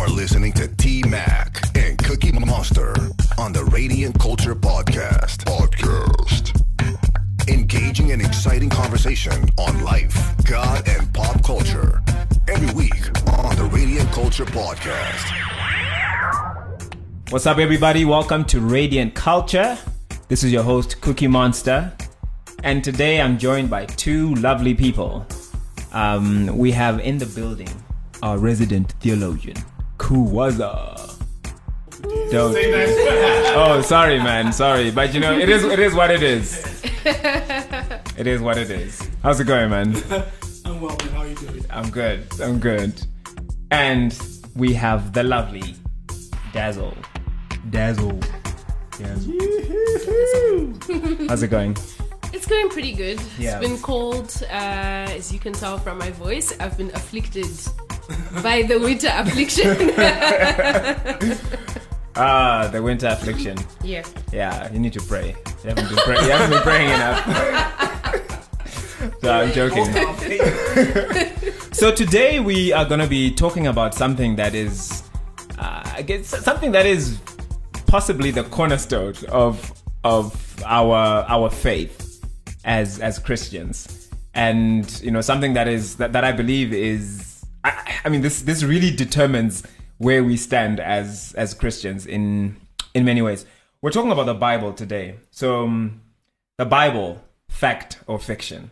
are listening to T Mac and Cookie Monster on the Radiant Culture Podcast. Podcast. Engaging and exciting conversation on life, God, and pop culture. Every week on the Radiant Culture Podcast. What's up, everybody? Welcome to Radiant Culture. This is your host, Cookie Monster. And today I'm joined by two lovely people. Um, we have in the building our resident theologian, Kuwaza. Don't. Oh, sorry, man. Sorry, but you know, it is. It is what it is. It is what it is. How's it going, man? I'm well, man. How are you doing? I'm good. I'm good. And we have the lovely Dazzle. Dazzle. Dazzle. How's it going? It's going pretty good. Yeah. It's been cold, uh, as you can tell from my voice. I've been afflicted by the winter affliction. Ah, the winter affliction. yeah. Yeah, you need to pray. You haven't been, pray- you haven't been praying enough. so I'm joking. So today we are going to be talking about something that is, uh, I guess, something that is possibly the cornerstone of of our our faith as as Christians, and you know something that is that, that I believe is, I, I mean this this really determines where we stand as as Christians in in many ways. We're talking about the Bible today, so um, the Bible, fact or fiction?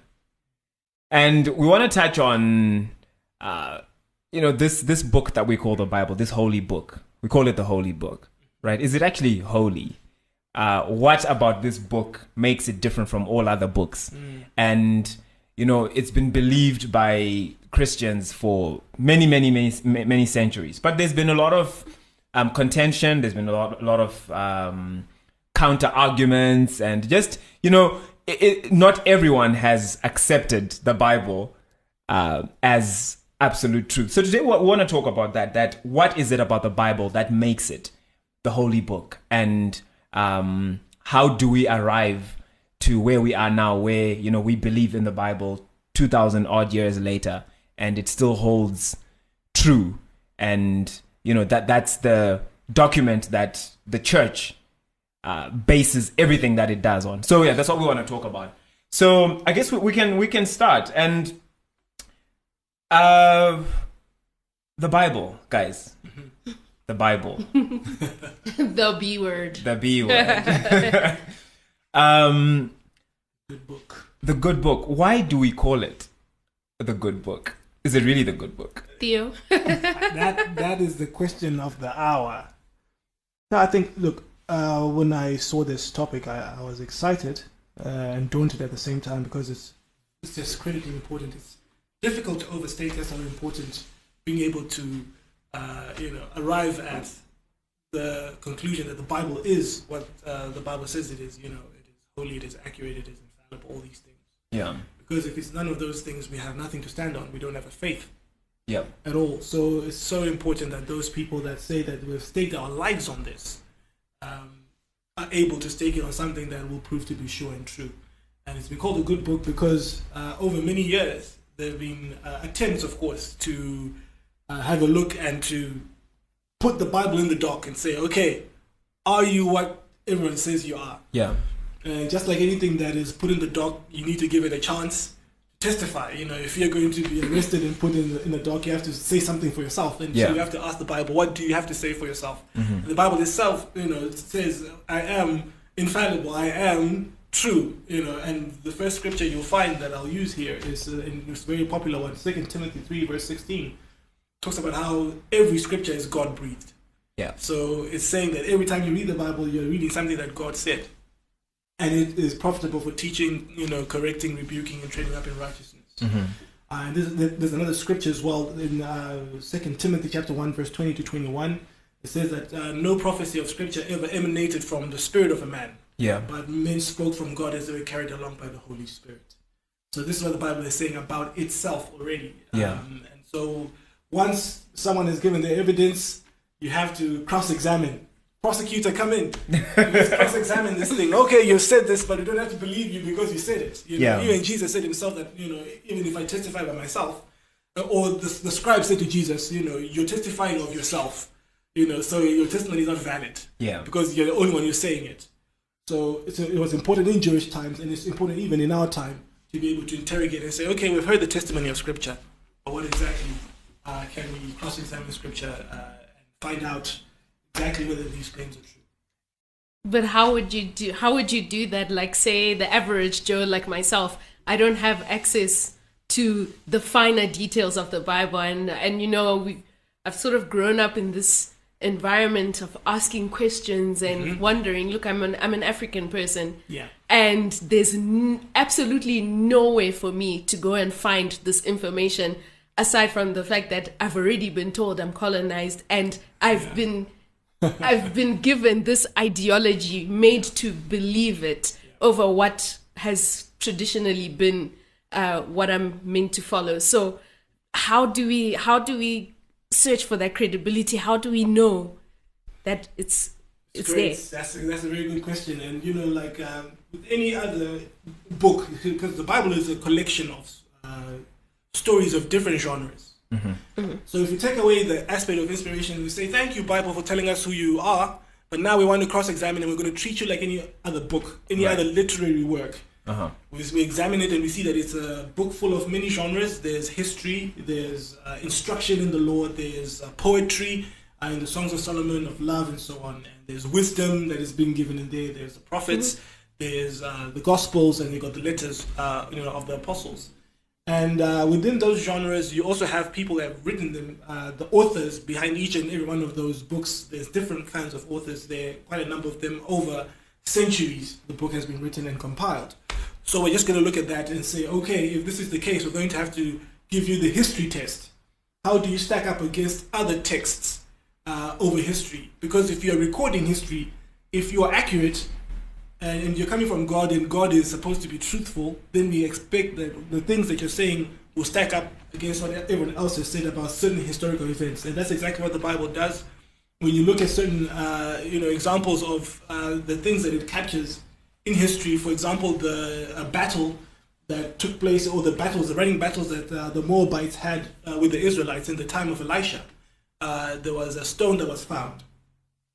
And we want to touch on uh, you know this this book that we call the bible this holy book. We call it the holy book right? Is it actually holy? Uh, what about this book makes it different from all other books? And you know it's been believed by christians for many many many many centuries. But there's been a lot of um, contention. There's been a lot, a lot of um, counter arguments and just you know it, it, not everyone has accepted the bible uh, as absolute truth. So today we want to talk about that that what is it about the bible that makes it the holy book? And um, how do we arrive to where we are now where you know we believe in the bible 2000 odd years later and it still holds true and you know that that's the document that the church uh, bases everything that it does on. So yeah, that's what we want to talk about. So I guess we, we can we can start and uh, the Bible, guys, the Bible, The B word. the B word. um, Good book. the good book. Why do we call it the good book? Is it really the good book? Theo. That that is the question of the hour. No, I think. Look, uh, when I saw this topic, I, I was excited uh, and daunted at the same time because it's it's just critically important. It's difficult to overstate just how important being able to, uh, you know, arrive at the conclusion that the Bible is what uh, the Bible says it is. You know, it is holy, it is accurate, it is infallible. All these things. Yeah. Because if it's none of those things, we have nothing to stand on. We don't have a faith Yeah. at all. So it's so important that those people that say that we've staked our lives on this um, are able to stake it on something that will prove to be sure and true. And it's been called a good book because uh, over many years there have been uh, attempts, of course, to uh, have a look and to put the Bible in the dock and say, okay, are you what everyone says you are? Yeah. Uh, just like anything that is put in the dock, you need to give it a chance to testify. You know, if you're going to be arrested and put in the, in the dock, you have to say something for yourself. And Yeah. so you have to ask the Bible, what do you have to say for yourself? Mm-hmm. And the Bible itself, you know, says, I am infallible, I am true. You know, and the first scripture you'll find that I'll use here is uh, in this very popular one, 2 Timothy 3, verse 16. Talks about how every scripture is God breathed. Yeah. So it's saying that every time you read the Bible, you're reading something that God said. And it is profitable for teaching, you know, correcting, rebuking, and training up in righteousness. Mm-hmm. Uh, and there's, there's another scripture as well in uh, Timothy chapter 1, verse 20 to 21. It says that uh, no prophecy of scripture ever emanated from the spirit of a man, Yeah. but men spoke from God as they were carried along by the Holy Spirit. So this is what the Bible is saying about itself already. Yeah. Um, and so once someone is given the evidence, you have to cross-examine. Prosecutor, come in. Let's cross-examine this thing. Okay, you said this, but we don't have to believe you because you said it. You know, Yeah. Even Jesus said himself that you know, even if I testify by myself, or the, the scribe said to Jesus, you know, you're testifying of yourself, you know, so your testimony is not valid. Yeah. Because you're the only one who's saying it. So it's it was important in Jewish times, and it's important even in our time to be able to interrogate and say, okay, we've heard the testimony of Scripture, but what exactly uh, can we cross-examine Scripture uh, and find out exactly whether these claims are true? But how would you do? How would you do that? Like, say, the average Joe, like myself, I don't have access to the finer details of the Bible, and and you know, we, I've sort of grown up in this environment of asking questions and mm-hmm. wondering. Look, I'm an I'm an African person, Yeah. and there's n- absolutely no way for me to go and find this information aside from the fact that I've already been told I'm colonized and I've been I've been given this ideology made to believe it over what has traditionally been uh, what I'm meant to follow. So how do we how do we search for that credibility? How do we know that it's it's Great. there? That's a, that's a very good question. And you know, like um, with any other book, because the Bible is a collection of uh, stories of different genres. So if you take away the aspect of inspiration, we say, "Thank you, Bible, for telling us who you are." But now we want to cross-examine, and we're going to treat you like any other book, any Right. other literary work. Uh-huh. We, we examine it and we see that it's a book full of many genres. There's history, there's uh, instruction in the Lord, there's uh, poetry uh, in the Songs of Solomon, of love, and so on. And there's wisdom that is being given in there. There's the prophets, there's uh, the Gospels, and you got the letters, uh, you know, of the apostles. And uh, within those genres, you also have people that have written them, uh, the authors behind each and every one of those books. There's different kinds of authors there, quite a number of them over centuries. The book has been written and compiled. So we're just going to look at that and say, okay, if this is the case, we're going to have to give you the history test. How do you stack up against other texts uh, over history? Because if you're recording history, if you're accurate, and, you're coming from God and God is supposed to be truthful, then we expect that the things that you're saying will stack up against what everyone else has said about certain historical events. And that's exactly what the Bible does. When you look at certain, uh, you know, examples of uh, the things that it captures in history, for example, the battle that took place, or the battles, the running battles that uh, the Moabites had uh, with the Israelites in the time of Elisha, uh, there was a stone that was found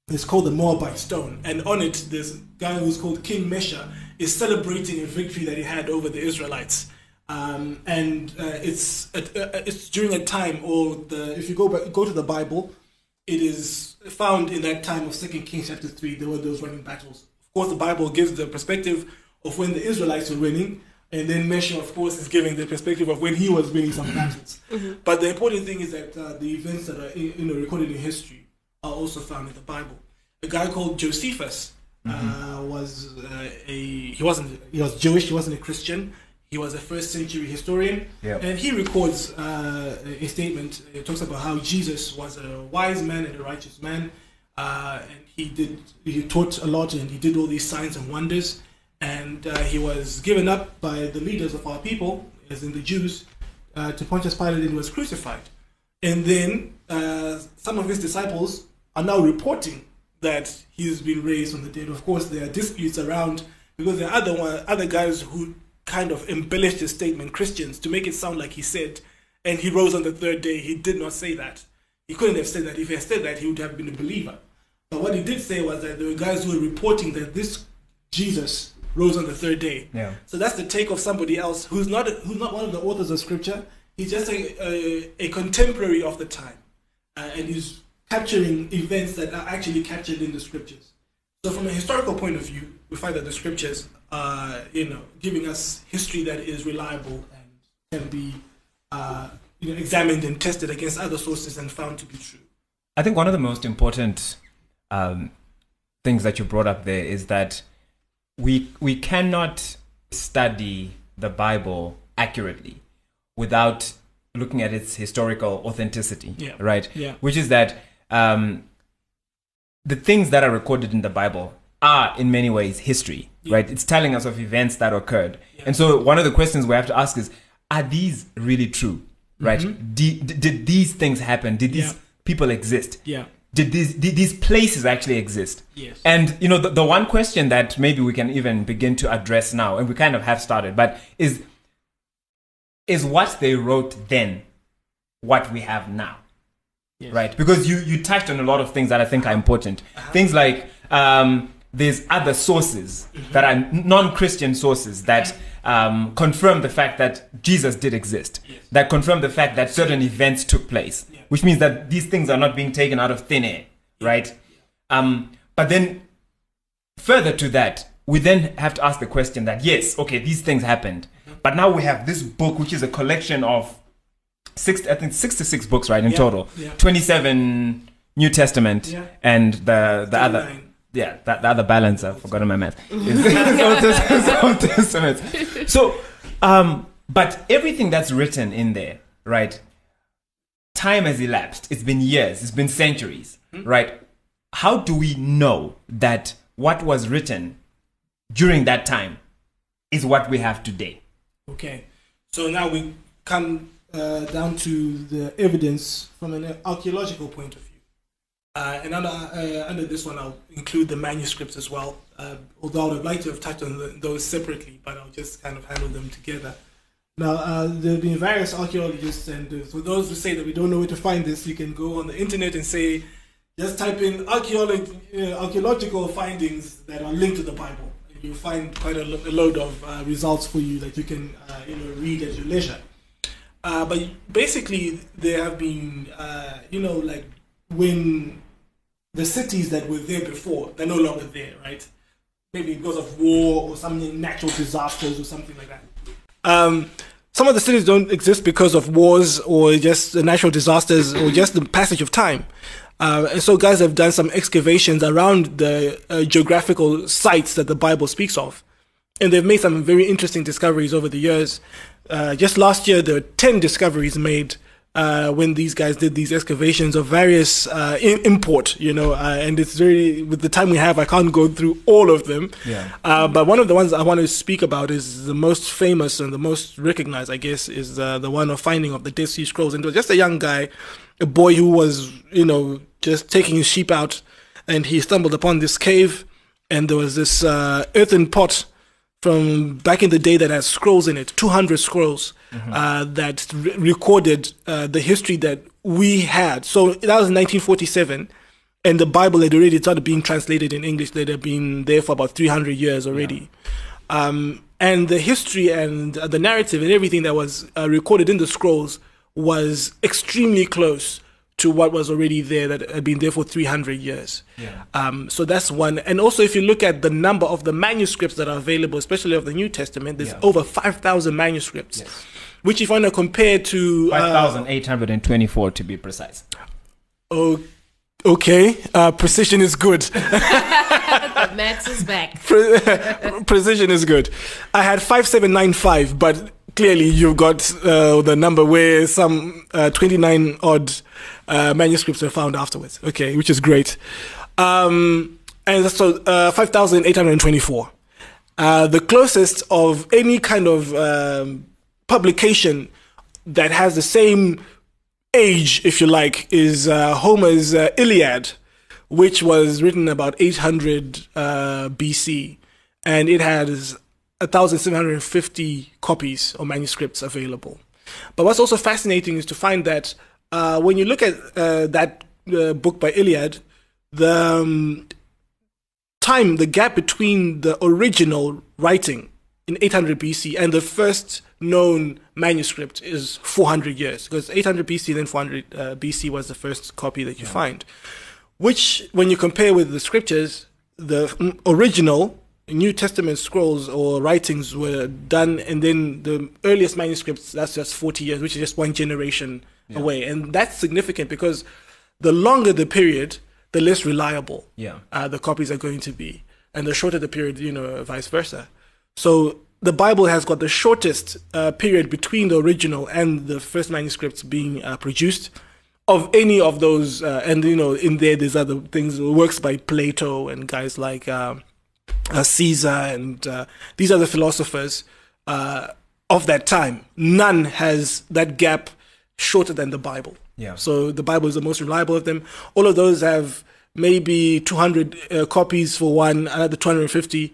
it's called the Moabite Stone, and on it, this guy who's called King Mesha is celebrating a victory that he had over the Israelites. Um, and uh, it's at, uh, it's during a time, or the if you go back, go to the Bible, it is found in that time of Second Kings chapter three. There were those running battles. Of course, the Bible gives the perspective of when the Israelites were winning, and then Mesha, of course, is giving the perspective of when he was winning some battles. But the important thing is that uh, the events that are you know recorded in history are also found in the Bible. A guy called Josephus uh, was uh, a he wasn't he was Jewish. He wasn't a Christian. He was a first century historian, Yep. and he records uh, a statement. It talks about how Jesus was a wise man and a righteous man, uh, and he did he taught a lot and he did all these signs and wonders. And uh, he was given up by the leaders of our people, as in the Jews, uh, to Pontius Pilate and was crucified. And then uh, some of his disciples are now reporting that he's been raised from the dead. Of course, there are disputes around because there are other one, other guys who kind of embellished his statement, Christians, to make it sound like he said, and he rose on the third day. He did not say that. He couldn't have said that. If he had said that, he would have been a believer. But what he did say was that there were guys who were reporting that this Jesus rose on the third day. Yeah. So that's the take of somebody else who's not who's not one of the authors of scripture. He's just a, a, a contemporary of the time, uh, and he's capturing events that are actually captured in the scriptures. So from a historical point of view, we find that the scriptures are, you know, giving us history that is reliable and can be, uh, you know, examined and tested against other sources and found to be true. I think one of the most important um, things that you brought up there is that we we cannot study the Bible accurately without looking at its historical authenticity. Yeah. Right. Yeah. Which is that um, the things that are recorded in the Bible are in many ways history. Right. It's telling us of events that occurred. And so one of the questions we have to ask is: Are these really true? Right. Did, did these things happen? Did these Mm-hmm. Yeah. people exist? Yeah. did these did these places actually exist? Yes. And you know, the, the one question that maybe we can even begin to address now, and we kind of have started, but is is what they wrote then what we have now. Right? Because you, you touched on a lot of things that I think are important. Things like um, there's other sources that are non Christian sources that um, confirm the fact that Jesus did exist, that confirm the fact that certain events took place, which means that these things are not being taken out of thin air, right? Um, but then further to that, we then have to ask the question that yes, okay, these things happened, but now we have this book, which is a collection of six, I think, sixty-six books, right, in Yeah, total, yeah. twenty-seven New Testament, Yeah. and the the other. Yeah, that, the other balance, I've forgotten my math. Old Testament- So, um, but everything that's written in there, right? Time has elapsed. It's been years. It's been centuries, right? How do we know that what was written during that time is what we have today? Okay, so now we come uh, down to the evidence from an archaeological point of view. Uh, and under, uh, under this one, I'll include the manuscripts as well, uh, although I would like to have touched on those separately, but I'll just kind of handle them together. Now, uh, there have been various archaeologists, and for those who say that we don't know where to find this, you can go on the internet and say, just type in archaeolo- archaeological findings that are linked to the Bible. And you'll find quite a, lo- a load of results for you that you can you know, read at your leisure. Uh, but basically, there have been, uh, you know, like when the cities that were there before, they're no longer there, right? Maybe because of war or some natural disasters or something like that. Um, some of the cities don't exist because of wars or just the natural disasters or just the passage of time. Uh, and so, guys have done some excavations around the uh, geographical sites that the Bible speaks of. And they've made some very interesting discoveries over the years. Uh, just last year, there were 10 discoveries made uh, when these guys did these excavations of various uh, in- import, you know, uh, and it's very, with the time we have, I can't go through all of them. Yeah. Uh, but one of the ones I want to speak about is the most famous and the most recognized, I guess, is uh, the one of finding of the Dead Sea Scrolls. And it was just a young guy, a boy who was, you know, just taking his sheep out, and he stumbled upon this cave, and there was this uh, earthen pot from back in the day that has scrolls in it, 200 scrolls uh, that re- recorded uh, the history that we had. So that was 1947, and the Bible had already started being translated in English. That had been there for about 300 years already. Um, and the history and uh, the narrative and everything that was uh, recorded in the scrolls was extremely close to what was already there that had been there for 300 years. Yeah. Um, so that's one. And also, if you look at the number of the manuscripts that are available, especially of the New Testament, there's Yeah. over 5,000 manuscripts, which, if I want to compare to. uh, 5,824 to be precise. o- okay, uh, precision is good. The maths is back. Pre- precision is good. I had 5795, but clearly you've got uh, the number where some uh, 29 odd uh, manuscripts were found afterwards. Okay, which is great. Um, and so uh, 5824. Uh, the closest of any kind of um, publication that has the same age, if you like, is uh, Homer's Iliad, which was written about 800 uh, BC, and it has 1,750 copies or manuscripts available. But what's also fascinating is to find that uh, when you look at uh, that uh, book by Iliad, the um, time, the gap between the original writing in 800 BC and the first known manuscript is 400 years because 800 BC then 400 uh, BC was the first copy that you find which when you compare with the scriptures the mm, original New Testament scrolls or writings were done and then the earliest manuscripts that's just 40 years which is just one generation away and that's significant because the longer the period the less reliable Yeah. uh, the copies are going to be, and the shorter the period, you know, vice versa. So the Bible has got the shortest uh, period between the original and the first manuscripts being uh, produced of any of those. Uh, and you know, in there, there's other things, works by Plato and guys like uh, Caesar, and uh, these are the philosophers uh, of that time. None has that gap shorter than the Bible. Yeah. So the Bible is the most reliable of them. All of those have maybe 200 uh, copies for one, another 250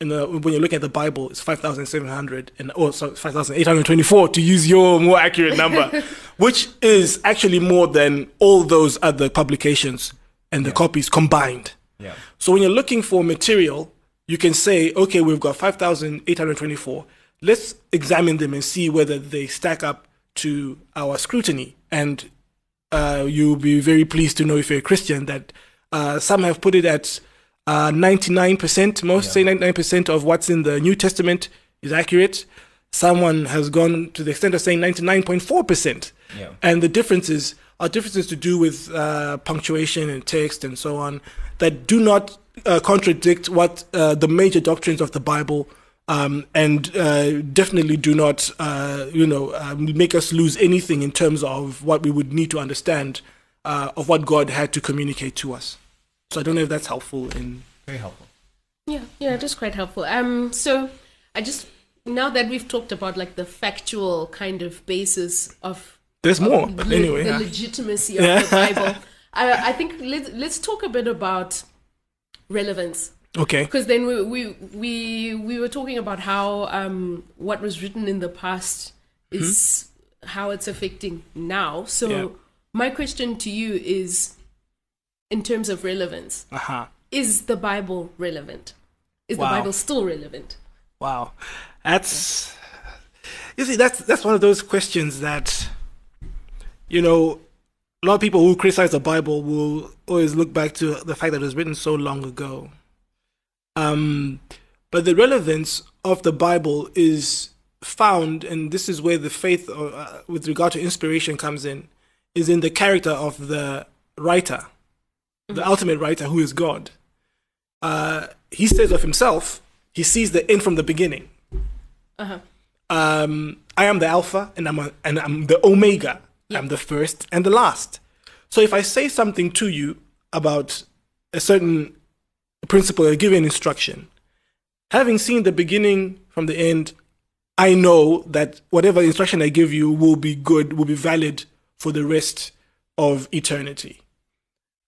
in the, when you're looking at the Bible, it's 5,700 and or sorry, 5,824 to use your more accurate number, which is actually more than all those other publications and the copies combined. Yeah. So when you're looking for material, you can say, okay, we've got 5,824. Let's examine them and see whether they stack up to our scrutiny. And uh, you'll be very pleased to know if you're a Christian that uh, some have put it at uh, 99%, most say 99% of what's in the New Testament is accurate. Someone has gone to the extent of saying 99.4%. Yeah. And the differences are differences to do with uh, punctuation and text and so on that do not uh, contradict what uh, the major doctrines of the Bible um, and uh, definitely do not, uh, you know, um, make us lose anything in terms of what we would need to understand uh, of what God had to communicate to us. So I don't know if that's helpful in. Very helpful. Yeah, yeah, it is quite helpful. Um, so I just now that we've talked about like the factual kind of basis of There's more, but le- anyway. the yeah. legitimacy of the Bible, I, I think let's let's talk a bit about relevance Okay. because then we, we we we were talking about how um what was written in the past is how it's affecting now. So Yeah. my question to you is, in terms of relevance, Uh huh. is the Bible relevant? Is Wow. the Bible still relevant? Wow, that's you see that's that's one of those questions that you know a lot of people who criticize the Bible will always look back to the fact that it was written so long ago. Um, but the relevance of the Bible is found, and this is where the faith uh, with regard to inspiration comes in, is in the character of the writer, the ultimate writer, who is God. Uh, he says of himself, he sees the end from the beginning. Uh-huh. Um, I am the Alpha and I'm a, and I'm the Omega. I'm the first and the last. So if I say something to you about a certain principle or give an instruction, having seen the beginning from the end, I know that whatever instruction I give you will be good, will be valid for the rest of eternity.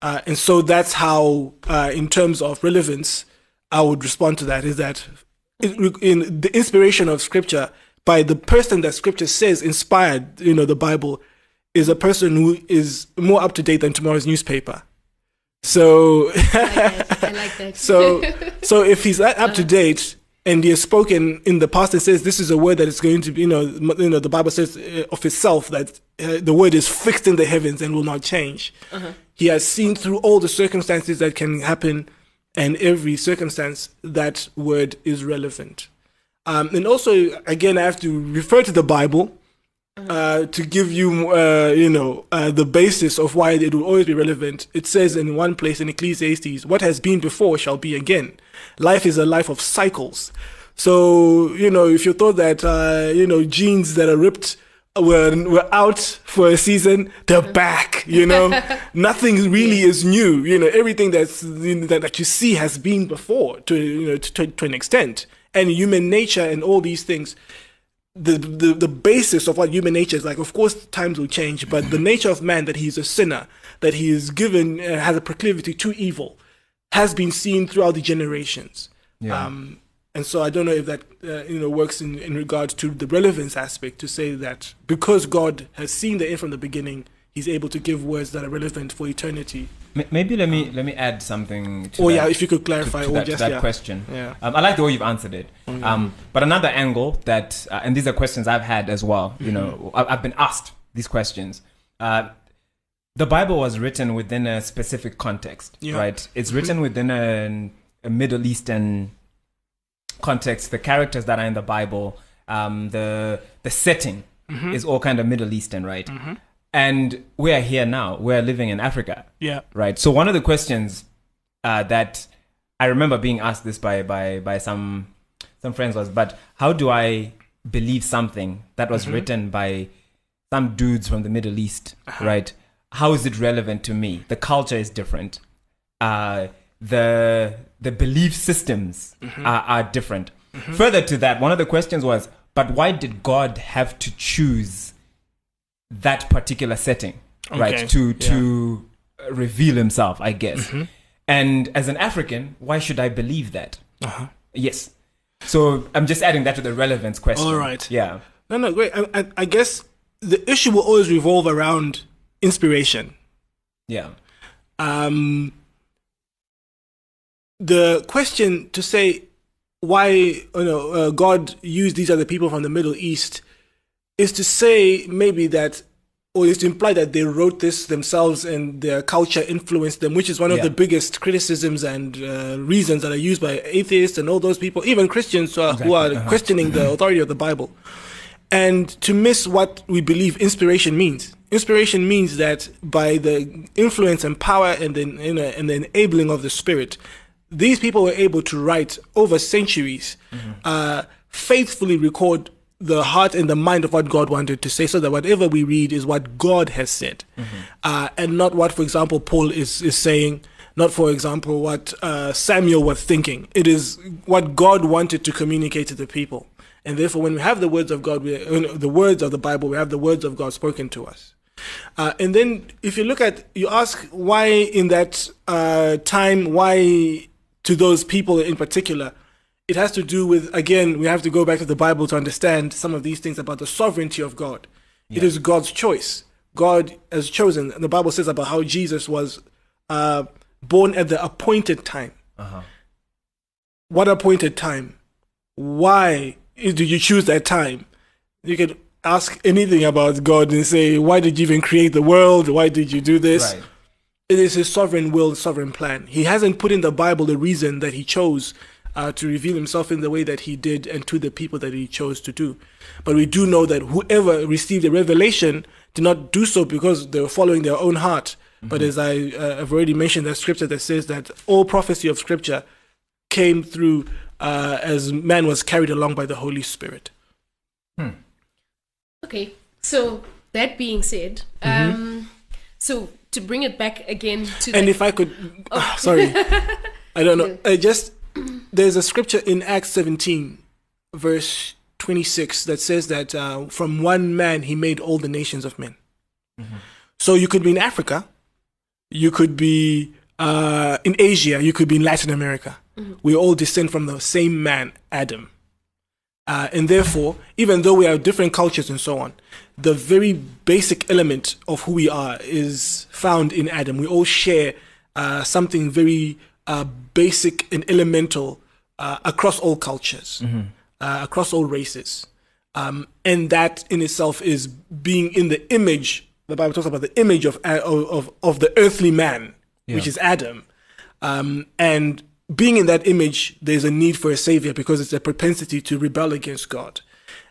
Uh, and so that's how, uh, in terms of relevance, I would respond to that is that in the inspiration of scripture by the person that scripture says inspired, you know, the Bible is a person who is more up to date than tomorrow's newspaper. So, I like that. I like that. so, so if he's up to date and he has spoken in the past and says this is a word that is going to be, you know, you know, the Bible says uh, of itself that uh, the word is fixed in the heavens and will not change. He has seen through all the circumstances that can happen, and every circumstance that word is relevant. Um, and also, again, I have to refer to the Bible uh, to give you, uh, you know, uh, the basis of why it will always be relevant. It says in one place in Ecclesiastes, "What has been before shall be again." Life is a life of cycles. So, you know, if you thought that, uh, you know, jeans that are ripped were were out for a season, they're back. You know, nothing really is new. You know, everything that's you know, that, that you see has been before to you know to, to, to an extent, and human nature and all these things the, the the basis of what human nature is like. Of course, times will change, but the nature of man that he is a sinner, that he is given uh, has a proclivity to evil, has been seen throughout the generations. Yeah. Um, and so I don't know if that uh, you know works in in regards to the relevance aspect to say that because God has seen the end from the beginning, He's able to give words that are relevant for eternity. Maybe let me let me add something. to Oh that. yeah, if you could clarify to or that, to just that yeah. question. Yeah. Um, I like the way you've answered it. Um, but another angle that, uh, and these are questions I've had as well. You know, I- I've been asked these questions. Uh, the Bible was written within a specific context, Yeah. right? It's written within a, a Middle Eastern context. The characters that are in the Bible, um, the the setting is all kind of Middle Eastern, right? And we are here now. We are living in Africa Yeah. right? So one of the questions uh, that I remember being asked this by by by some some friends was, but how do I believe something that was written by some dudes from the Middle East, right? How is it relevant to me? The culture is different. Uh, the the belief systems are, are different. Further to that, one of the questions was, but why did God have to choose that particular setting, Okay, right? To to reveal Himself, I guess. And as an African, why should I believe that? Uh-huh. Yes. So I'm just adding that to the relevance question. All right. Yeah. No, no, great. I, I, I guess the issue will always revolve around inspiration. Yeah. Um, the question to say why you know uh, God used these other people from the Middle East is to say maybe that or is to imply that they wrote this themselves and their culture influenced them, which is one of Yeah. the biggest criticisms and uh, reasons that are used by atheists and all those people, even Christians who are, who are uh-huh. questioning the authority of the Bible. And to miss what we believe inspiration means. Inspiration means that by the influence and power and the, you know, and the enabling of the Spirit, these people were able to write over centuries, uh, faithfully record the heart and the mind of what God wanted to say, so that whatever we read is what God has said, uh, and not what, for example, Paul is is saying. Not, for example, what uh, Samuel was thinking. It is what God wanted to communicate to the people, and therefore, when we have the words of God, we, the words of the Bible, we have the words of God spoken to us. Uh, and then, if you look at, you ask why in that uh, time, why to those people in particular, it has to do with, again, we have to go back to the Bible to understand some of these things about the sovereignty of God. It is God's choice. God has chosen. The Bible says about how Jesus was uh, born at the appointed time. What appointed time? Why did you choose that time? You could ask anything about God and say, why did you even create the world? Why did you do this? Right. It is his sovereign will, sovereign plan. He hasn't put in the Bible the reason that he chose uh, to reveal himself in the way that he did and to the people that he chose to do. But we do know that whoever received a revelation did not do so because they were following their own heart. But as I uh, have already mentioned, that scripture that says that all prophecy of scripture came through uh, as man was carried along by the Holy Spirit. Okay, so that being said, Mm-hmm. um, so to bring it back again to And the, if I could, ah, sorry, I don't know. I just there's a scripture in Acts 17, verse 26, that says that uh, from one man he made all the nations of men. So you could be in Africa, you could be uh, in Asia, you could be in Latin America. We all descend from the same man, Adam. Uh, and therefore, even though we have different cultures and so on, the very basic element of who we are is found in Adam. We all share uh, something very uh, basic and elemental uh, across all cultures, uh, across all races. Um, and that in itself is being in the image. The Bible talks about the image of of of, of the earthly man, which is Adam. Um, and being in that image, there's a need for a savior because it's a propensity to rebel against God.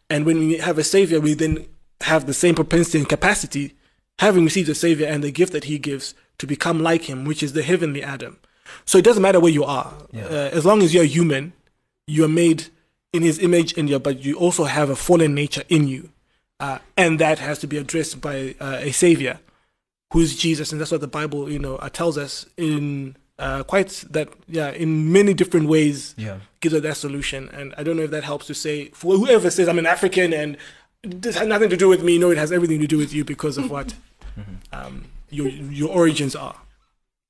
And when we have a savior, we then have the same propensity and capacity, having received a savior and the gift that he gives, to become like him, which is the heavenly Adam. So it doesn't matter where you are, Yeah. uh, as long as you're human, you're made in his image, and you're, but you also have a fallen nature in you, uh, and that has to be addressed by uh, a savior who's Jesus, and that's what the Bible, you know, uh, tells us in uh, quite that, yeah, in many different ways, Yeah. gives us that solution. And I don't know if that helps to say for whoever says I'm an African and this has nothing to do with me. No, it has everything to do with you because of what um, your your origins are.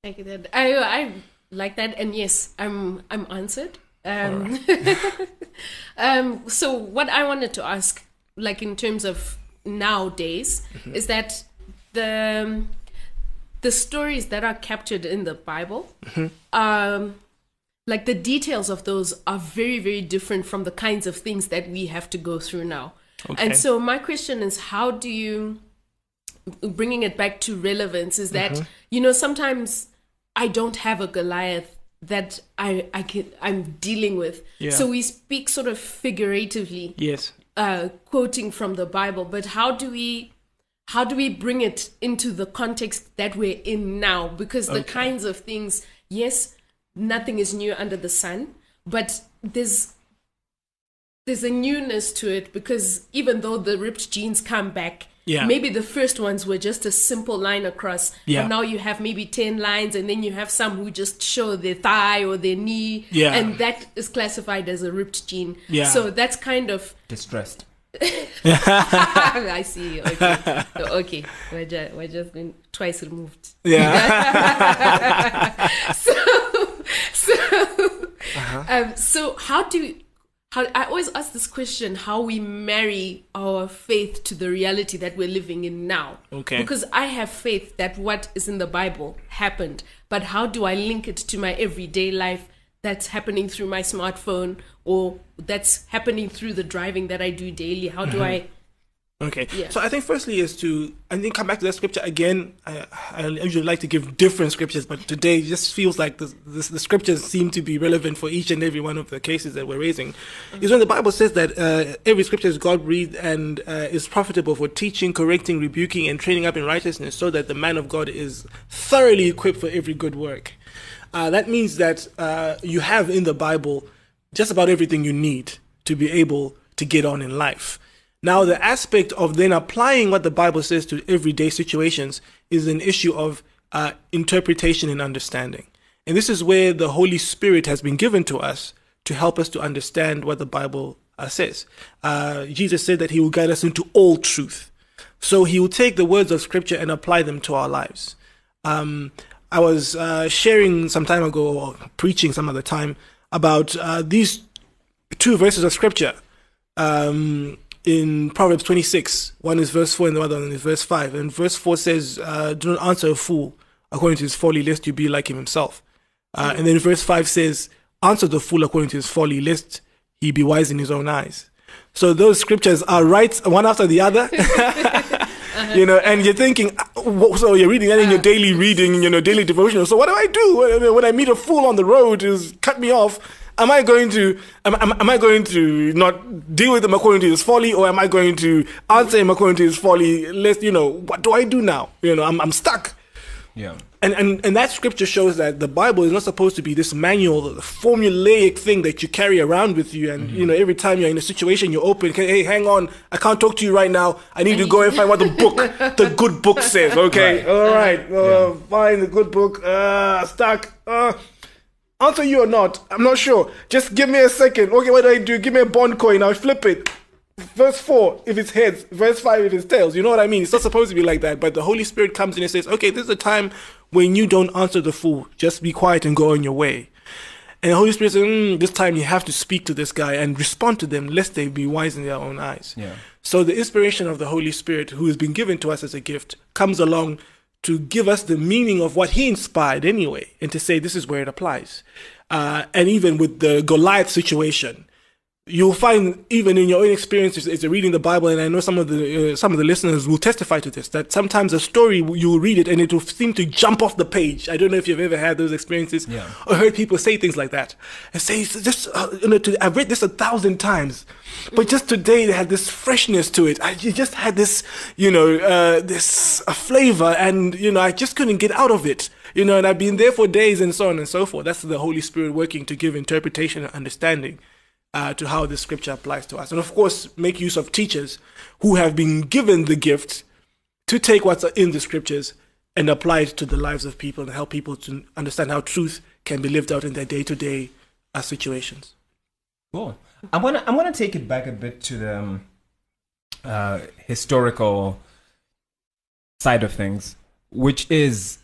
Thank you. Dad. I I like that, and yes, I'm I'm answered. Um, um, so what I wanted to ask, like in terms of nowadays, Mm-hmm. is that the the stories that are captured in the Bible, Mm-hmm. um, like the details of those are very very different from the kinds of things that we have to go through now. Okay. And so my question is, how do you bringing it back to relevance is that Mm-hmm. you know sometimes I don't have a Goliath that I I can I'm dealing with. Yeah. So we speak sort of figuratively, Yes. uh, quoting from the Bible, but how do we how do we bring it into the context that we're in now? Because the Okay. kinds of things, yes, nothing is new under the sun, but there's there's a newness to it because even though the ripped jeans come back, Yeah. maybe the first ones were just a simple line across. Yeah. But now you have maybe 10 lines and then you have some who just show their thigh or their knee. Yeah. And that is classified as a ripped jean. Yeah. So that's kind of Distressed. I see. Okay. Okay. We're just, we're just going twice removed. Yeah. So, so, Uh-huh. um, so how do how I always ask this question: how we marry our faith to the reality that we're living in now. Okay. Because I have faith that what is in the Bible happened, but how do I link it to my everyday life? That's happening through my smartphone, or that's happening through the driving that I do daily. How do mm-hmm. I? Okay. Yeah. So I think firstly is to I think come back to that scripture again. I, I usually like to give different scriptures, but today it just feels like the, the, the scriptures seem to be relevant for each and every one of the cases that we're raising. Is when the Bible says that uh, every scripture is God breathed and uh, is profitable for teaching, correcting, rebuking, and training up in righteousness, so that the man of God is thoroughly equipped for every good work. Uh, that means that uh, you have in the Bible just about everything you need to be able to get on in life. Now, the aspect of then applying what the Bible says to everyday situations is an issue of uh, interpretation and understanding. And this is where the Holy Spirit has been given to us to help us to understand what the Bible uh, says. Uh, Jesus said that He will guide us into all truth. So He will take the words of Scripture and apply them to our lives. Um, I was uh, sharing some time ago, or preaching some other time, about uh, these two verses of Scripture um, in Proverbs 26. One is verse 4 and the other one is verse 5. And verse 4 says, uh, Do not answer a fool according to his folly, lest you be like him himself. Uh, and then verse 5 says, Answer the fool according to his folly, lest he be wise in his own eyes. So those scriptures are right one after the other. You know, and you're thinking, so you're reading that in your daily reading, you know, daily devotional. So what do I do when, when I meet a fool on the road who's cut me off? Am I going to am, am, am I going to not deal with him according to his folly, or am I going to answer him according to his folly? Let's you know, what do I do now? You know, I'm I'm stuck. Yeah. And, and and that scripture shows that the Bible is not supposed to be this manual, the formulaic thing that you carry around with you. And you know, every time you're in a situation, you open, hey, hang on, I can't talk to you right now. I need to go and find what the book, the good book says. Okay, Right. all right, uh, Yeah. find the good book. Uh, stuck. Uh, answer you or not? I'm not sure. Just give me a second. Okay, what do I do? Give me a bond coin. I'll flip it verse 4 if it's heads verse 5 if it's tails you know what i mean it's not supposed to be like that but the holy spirit comes in and says okay this is a time when you don't answer the fool just be quiet and go on your way and the holy spirit says mm, this time you have to speak to this guy and respond to them lest they be wise in their own eyes Yeah. so the inspiration of the holy spirit who has been given to us as a gift comes along to give us the meaning of what he inspired anyway and to say this is where it applies. Uh, and even with the goliath situation you'll find even in your own experiences as you're reading the Bible, and I know some of the uh, some of the listeners will testify to this that sometimes a story you'll read it and it will seem to jump off the page. I don't know if you've ever had those experiences Yeah. or heard people say things like that and say just uh, you know to, I've read this a thousand times, but just today they had this freshness to it. I just had this you know uh, this flavor, and you know I just couldn't get out of it. You know, and I've been there for days and so on and so forth. That's the Holy Spirit working to give interpretation and understanding uh, to how the scripture applies to us. And of course, make use of teachers who have been given the gift to take what's in the scriptures and apply it to the lives of people and help people to understand how truth can be lived out in their day to day situations. Cool. I'm gonna I'm gonna take it back a bit to the um, uh, historical side of things, which is,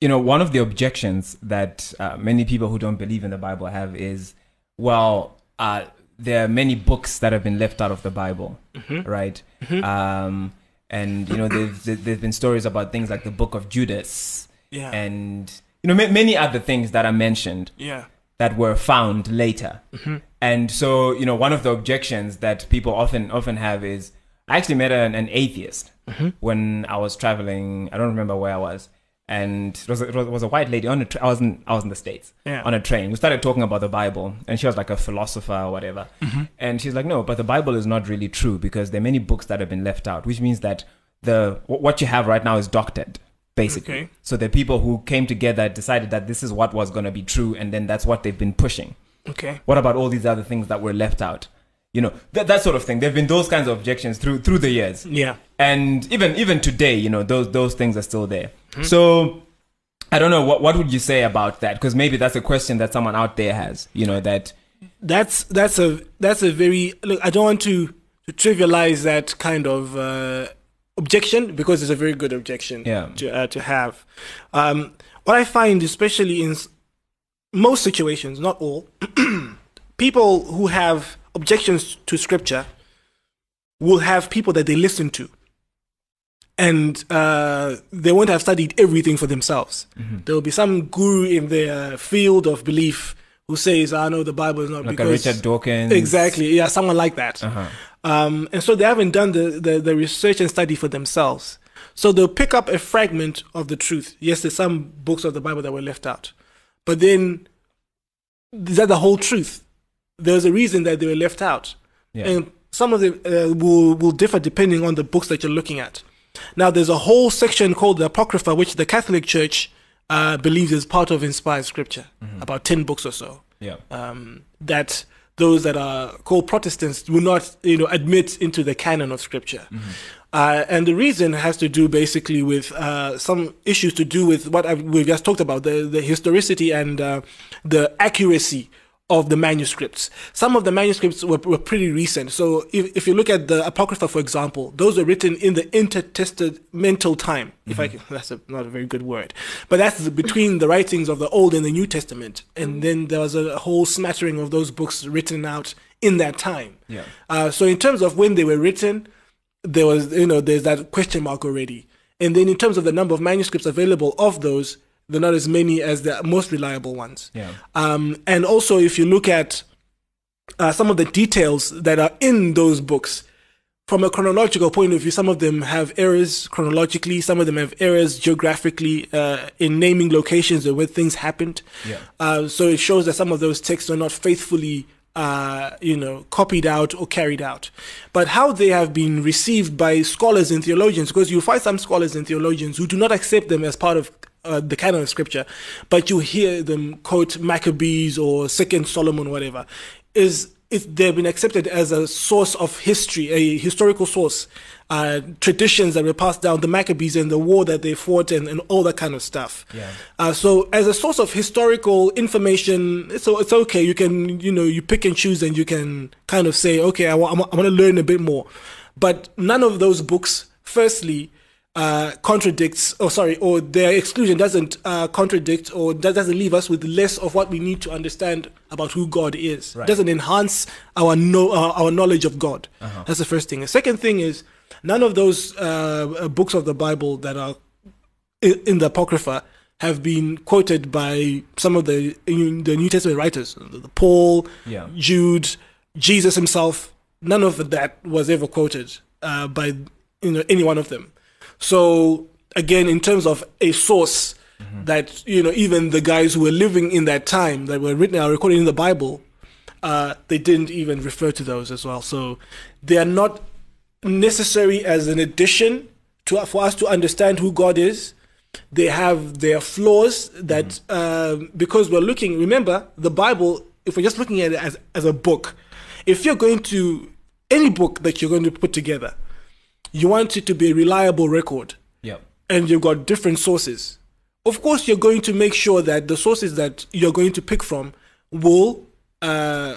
you know, one of the objections that uh, many people who don't believe in the Bible have is, well, uh, there are many books that have been left out of the Bible, right? Um, and you know, there's there's been stories about things like the Book of Judas, Yeah. and you know, ma- many other things that are mentioned Yeah. that were found later. And so, you know, one of the objections that people often often have is I actually met an, an atheist when I was traveling. I don't remember where I was, and it was, it was, it was a white lady on a. Tra- I was in I was in the states Yeah. on a train. We started talking about the Bible, and she was like a philosopher or whatever. Mm-hmm. And she's like, no, but the Bible is not really true because there are many books that have been left out, which means that the wh- what you have right now is doctored. Basically, Okay. so the people who came together decided that this is what was going to be true, and then that's what they've been pushing. Okay. What about all these other things that were left out? You know, that, that sort of thing. There've been those kinds of objections through through the years, Yeah. and even even today, you know, those those things are still there. So, I don't know what what would you say about that? Because maybe that's a question that someone out there has. You know, that that's that's a that's a very look. I don't want to, to trivialize that kind of uh, objection because it's a very good objection Yeah. to uh, to have. Um, what I find, especially in most situations, not all, people who have objections to scripture will have people that they listen to. And uh, they won't have studied everything for themselves. Mm-hmm. There will be some guru in their field of belief who says, "I know the Bible is not Like a because Richard Dawkins. Exactly, yeah, someone like that. Uh-huh. Um, and so they haven't done the, the, the research and study for themselves. So they'll pick up a fragment of the truth. Yes, there's some books of the Bible that were left out. But then, is that the whole truth? There's a reason that they were left out. Yeah. And some of them uh, will, will differ depending on the books that you're looking at. Now, there's a whole section called the Apocrypha, which the Catholic Church uh, believes is part of inspired scripture, about 10 books or so Yeah. um, that those that are called Protestants will not, you know, admit into the canon of Scripture. Uh, and the reason has to do basically with uh, some issues to do with what I've, we've just talked about the, the historicity and uh, the accuracy of the manuscripts. Some of the manuscripts were, were pretty recent. So if, if you look at the Apocrypha, for example, those were written in the intertestamental time. If I can, that's a, not a very good word, but that's between the writings of the Old and the New Testament. And then there was a whole smattering of those books written out in that time. Yeah. Uh, so in terms of when they were written, there was, you know, there's that question mark already. And then in terms of the number of manuscripts available of those, they're not as many as the most reliable ones. Yeah. Um, and also, if you look at uh, some of the details that are in those books, from a chronological point of view, some of them have errors chronologically, some of them have errors geographically uh, in naming locations and where things happened. Yeah. Uh, so it shows that some of those texts are not faithfully, uh, you know, copied out or carried out. But how they have been received by scholars and theologians, because you find some scholars and theologians who do not accept them as part of uh, the canon of scripture, but you hear them quote Maccabees or Second Solomon, whatever, is it, they've been accepted as a source of history, a historical source, uh, traditions that were passed down, the Maccabees and the war that they fought and, and all that kind of stuff. Yeah. Uh, so as a source of historical information, so it's okay. You can, you know, you pick and choose and you can kind of say, okay, I want, I want to learn a bit more. But none of those books, firstly, uh, contradicts, or sorry, or their exclusion doesn't uh, contradict or that doesn't leave us with less of what we need to understand about who God is. Right. Doesn't enhance our know, uh, our knowledge of God. That's the first thing. The second thing is none of those uh, uh, books of the Bible that are in, in the Apocrypha have been quoted by some of the the New Testament writers, the Paul, Yeah. Jude, Jesus himself. None of that was ever quoted uh, by you know any one of them. So again, in terms of a source that you know even the guys who were living in that time that were written are recorded in the Bible, uh, they didn't even refer to those as well. So they are not necessary as an addition to for us to understand who God is. They have their flaws that um, because we're looking. Remember, the Bible. If we're just looking at it as as a book, if you're going to any book that you're going to put together, you want it to be a reliable record Yeah. and you've got different sources. Of course, you're going to make sure that the sources that you're going to pick from will uh,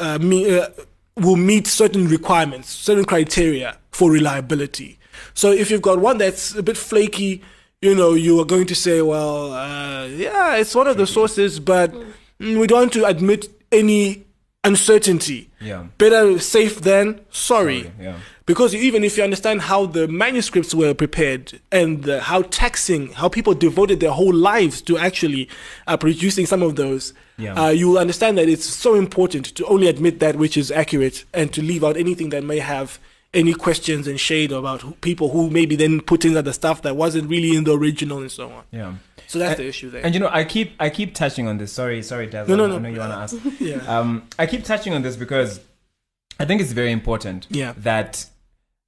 uh, me, uh, will meet certain requirements, certain criteria for reliability. So if you've got one that's a bit flaky, you know, you are going to say, well, uh, yeah, it's one of the sources, but we don't want to admit any uncertainty. Yeah. Better safe than sorry. Sorry, yeah. Because even if you understand how the manuscripts were prepared and uh, how taxing, how people devoted their whole lives to actually uh, producing some of those, Yeah. uh, you will understand that it's so important to only admit that which is accurate and to leave out anything that may have any questions and shade about who, people who maybe then put in other stuff that wasn't really in the original and so on. Yeah. So that's And- the issue there. And you know, I keep I keep touching on this. Sorry, sorry, Daz. No, no, no. I know you want to ask. yeah. Um, I keep touching on this because I think it's very important. Yeah. That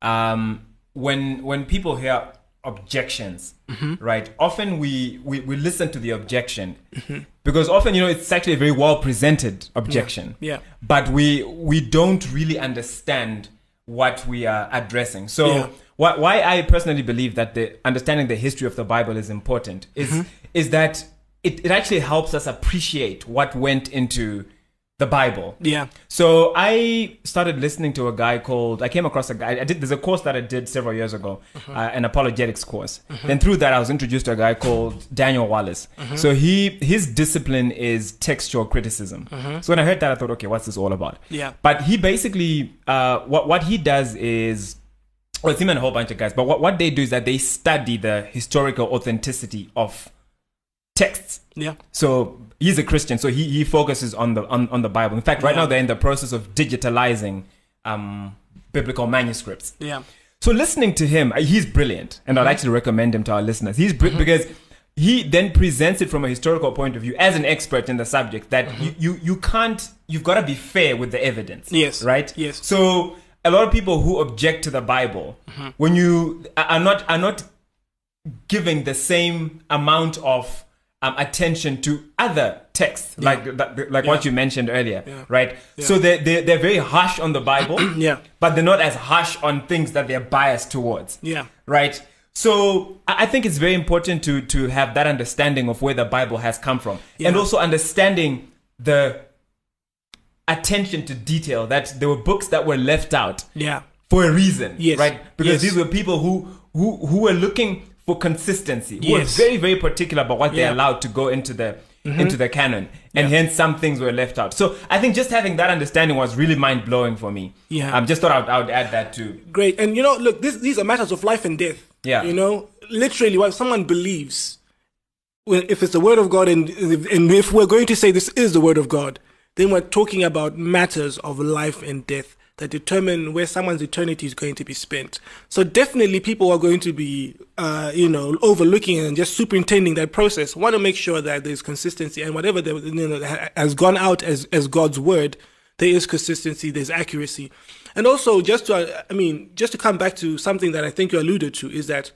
um, when when people hear objections, Mm-hmm. right? Often we, we we listen to the objection Mm-hmm. because often you know it's actually a very well presented objection. Yeah. But we we don't really understand what we are addressing. So Yeah. Why, why I personally believe that the understanding the history of the Bible is important is Mm-hmm. is that it, it actually helps us appreciate what went into the Bible. Yeah. So I started listening to a guy called. I came across a guy. I did. There's a course that I did several years ago, uh, an apologetics course. Then through that, I was introduced to a guy called Daniel Wallace. So he his discipline is textual criticism. So when I heard that, I thought, okay, what's this all about? Yeah. But he basically, uh, what what he does is. Well, it's him and a whole bunch of guys. But what, what they do is that they study the historical authenticity of texts. Yeah. So he's a Christian, so he, he focuses on the on, on the Bible. In fact, right Yeah. now they're in the process of digitalizing um, biblical manuscripts. Yeah. So listening to him, uh, he's brilliant, and I'd actually recommend him to our listeners. He's br- because he then presents it from a historical point of view as an expert in the subject. That you, you you can't you've got to be fair with the evidence. Yes. right. Yes. So a lot of people who object to the Bible, when you are not are not giving the same amount of um, attention to other texts, like that, like what you mentioned earlier, Yeah. right? So they they they're very harsh on the Bible, Yeah. but they're not as harsh on things that they're biased towards, Yeah. right? So I I think it's very important to to have that understanding of where the Bible has come from, and also understanding the attention to detail that there were books that were left out Yeah. for a reason, Yes. right? Because Yes. these were people who who who were looking for consistency, who were Yes. very very particular about what they Yeah. Mm-hmm. allowed to go into the into the canon, and Yeah. hence some things were left out. So I think just having that understanding was really mind blowing for me. Yeah. I um, just thought I would, I would add that too. Great. And you know, look, this, these are matters of life and death. Yeah. You know, literally, what someone believes, well, if it's the word of God, and and if we're going to say this is the word of God, then we're talking about matters of life and death that determine where someone's eternity is going to be spent. So definitely, people are going to be, uh, you know, overlooking and just superintending that process. Want to make sure that there's consistency and whatever the, you know has gone out as as God's word, there is consistency, there's accuracy, and also just to, I mean, just to come back to something that I think you alluded to is that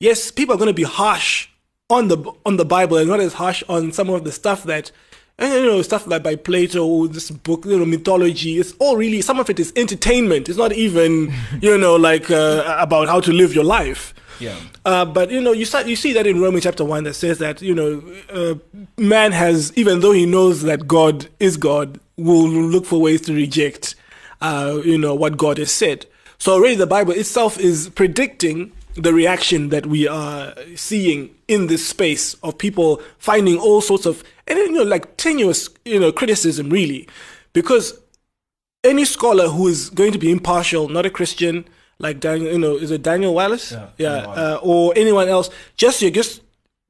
yes, people are going to be harsh on the on the Bible and not as harsh on some of the stuff that and, you know stuff like by Plato, this book, you know, mythology. It's all really some of it is entertainment. It's not even you know like uh, about how to live your life. Yeah. Uh, but you know, you start, you see that in Romans chapter one that says that you know, uh, man has even though he knows that God is God, will look for ways to reject, uh, you know, what God has said. So already the Bible itself is predicting the reaction that we are seeing in this space of people finding all sorts of and you know like tenuous you know criticism really, because any scholar who is going to be impartial, not a Christian, like Daniel, you know, is it Daniel Wallace? Yeah, yeah, uh, or anyone else. Just you're just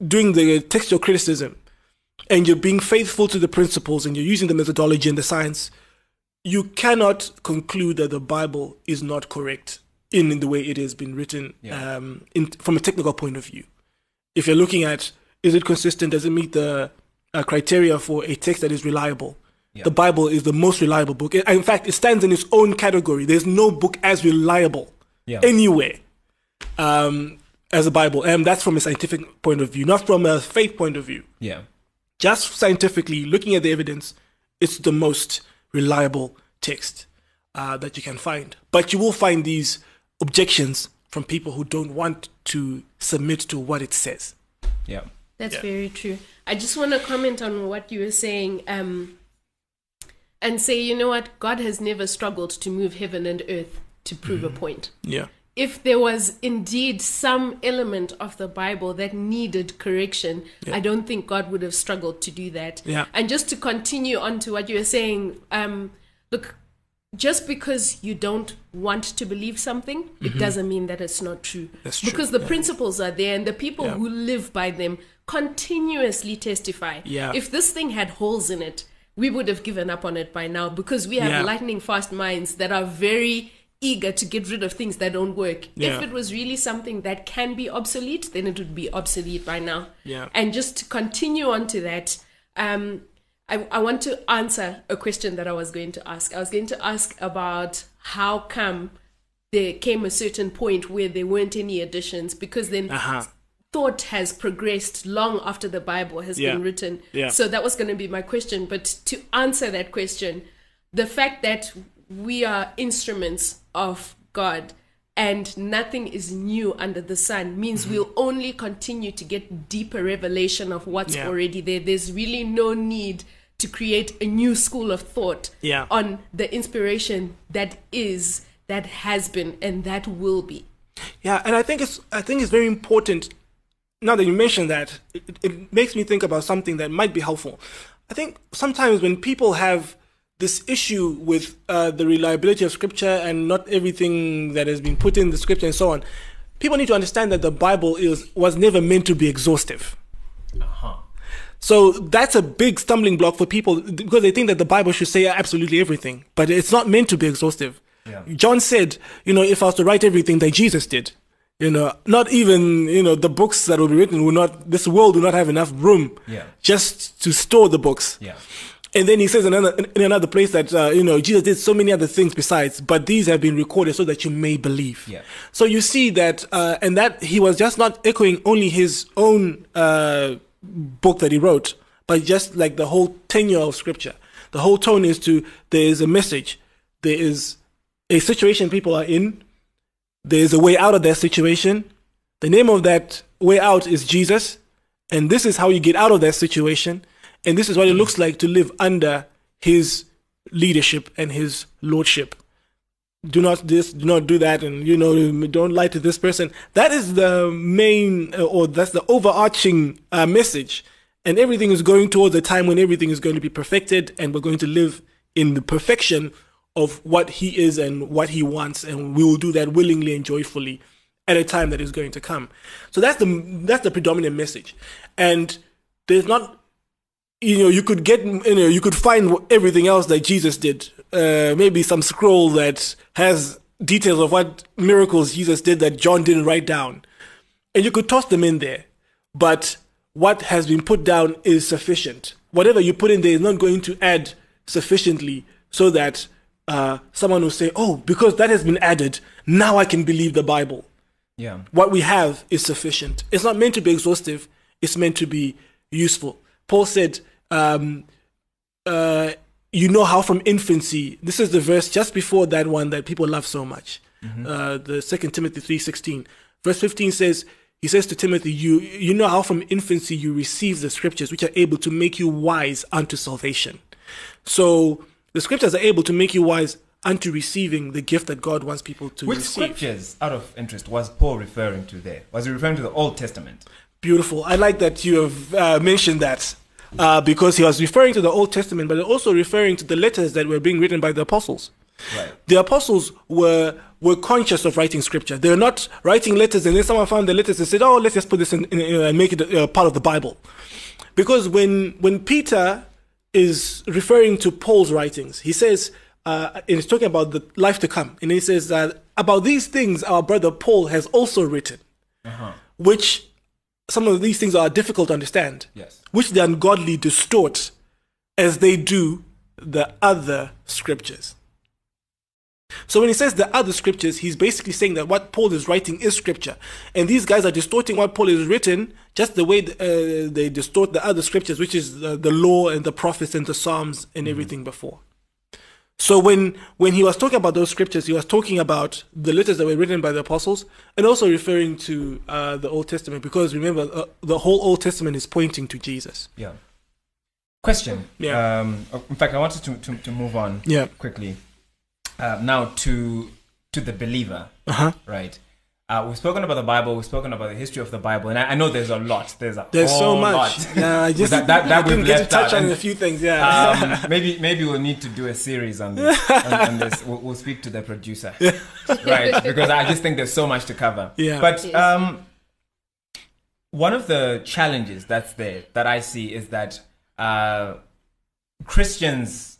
doing the textual criticism, and you're being faithful to the principles, and you're using the methodology and the science. You cannot conclude that the Bible is not correct in, in the way it has been written Yeah. um, in, from a technical point of view. If you're looking at is it consistent, does it meet the uh, criteria for a text that is reliable? Yeah. The Bible is the most reliable book. In fact, it stands in its own category. There's no book as reliable Yeah. anywhere um, as the Bible. And that's from a scientific point of view, not from a faith point of view. Yeah. Just scientifically, looking at the evidence, it's the most reliable text uh, that you can find. But you will find these objections from people who don't want to submit to what it says. Yeah. That's Yeah. very true. I just want to comment on what you were saying um, and say, you know what? God has never struggled to move heaven and earth to prove a point. Yeah. If there was indeed some element of the Bible that needed correction, Yeah. I don't think God would have struggled to do that. Yeah. And just to continue on to what you were saying, um, look, just because you don't want to believe something, it doesn't mean that it's not true. Mm-hmm. That's true, Because the yeah. principles are there and the people Yeah. who live by them continuously testify. Yeah. If this thing had holes in it, we would have given up on it by now because we have Yeah. lightning fast minds that are very eager to get rid of things that don't work. Yeah. If it was really something that can be obsolete, then it would be obsolete by now. Yeah. And just to continue on to that, um, I, I want to answer a question that I was going to ask. I was going to ask about how come there came a certain point where there weren't any additions because then Uh-huh. thought has progressed long after the Bible has Yeah. been written. Yeah. So that was going to be my question. But to answer that question, the fact that we are instruments of God and nothing is new under the sun means Mm-hmm. we'll only continue to get deeper revelation of what's Yeah. already there. There's really no need to create a new school of thought Yeah. on the inspiration that is, that has been, and that will be. Yeah, and I think it's I think it's very important. Now that you mentioned that, it, it makes me think about something that might be helpful. I think sometimes when people have this issue with uh, the reliability of scripture and not everything that has been put in the scripture and so on, people need to understand that the Bible is was never meant to be exhaustive. So that's a big stumbling block for people because they think that the Bible should say absolutely everything, but it's not meant to be exhaustive. Yeah. John said, you know, if I was to write everything that Jesus did, you know, not even, you know, the books that will be written will not, this world will not have enough room Yeah. just to store the books. Yeah. And then he says in another, in another place that, uh, you know, Jesus did so many other things besides, but these have been recorded so that you may believe. Yeah. So you see that, uh, and that he was just not echoing only his own uh, book that he wrote, but just like the whole tenure of scripture. The whole tone is to there is a message, there is a situation people are in, there is a way out of that situation. The name of that way out is Jesus, and this is how you get out of that situation, and this is what it looks like to live under his leadership and his lordship do not this, do not do that, and you know, don't lie to this person. That is the main, uh, or that's the overarching uh, message. And everything is going towards a time when everything is going to be perfected, and we're going to live in the perfection of what He is and what He wants, and we will do that willingly and joyfully at a time that is going to come. So that's the that's the predominant message, and there's not you know you could get you know you could find everything else that jesus did uh, maybe some scroll that has details of what miracles jesus did that john didn't write down and you could toss them in there but what has been put down is sufficient whatever you put in there is not going to add sufficiently so that uh, someone will say oh because that has been added now i can believe the bible Yeah. what we have is sufficient. It's not meant to be exhaustive. It's meant to be useful. Paul said, um, uh, "You know how from infancy." This is the verse just before that one that people love so much. Uh, the Second Timothy three sixteen, verse fifteen says, "He says to Timothy, you you know how from infancy you receive the scriptures, which are able to make you wise unto salvation." So the scriptures are able to make you wise unto receiving the gift that God wants people to Which receive. scriptures, out of interest, was Paul referring to there? Was he referring to the Old Testament? Beautiful. I like that you have uh, mentioned that uh, because he was referring to the Old Testament, but also referring to the letters that were being written by the apostles. Right. The apostles were were conscious of writing scripture. They're not writing letters, and then someone found the letters and said, "Oh, let's just put this in, in, in and make it uh, part of the Bible." Because when when Peter is referring to Paul's writings, he says, uh, and he's talking about the life to come, and he says that about these things our brother Paul has also written, which some of these things are difficult to understand, Yes. which the ungodly distort as they do the other scriptures. So when he says the other scriptures, he's basically saying that what Paul is writing is scripture, and these guys are distorting what Paul has written, just the way uh, they distort the other scriptures, which is the, the law and the prophets and the psalms and everything before. So when when he was talking about those scriptures, he was talking about the letters that were written by the apostles, and also referring to uh, the Old Testament, because remember uh, the whole Old Testament is pointing to Jesus. Yeah. Question. Yeah. Um, in fact, I wanted to, to, to move on Yeah. quickly uh, now to to the believer, Uh huh. right? Uh, we've spoken about the Bible. We've spoken about the history of the Bible, and I, I know there's a lot. There's a There's so much. lot. Yeah, I just That- that- that didn't we've get to touch out, on and- a few things. Yeah. um, maybe maybe we'll need to do a series on this. on, on this. We'll, we'll speak to the producer, right? Because I just think there's so much to cover. Yeah. But Yes. um, one of the challenges that's there that I see is that uh, Christians,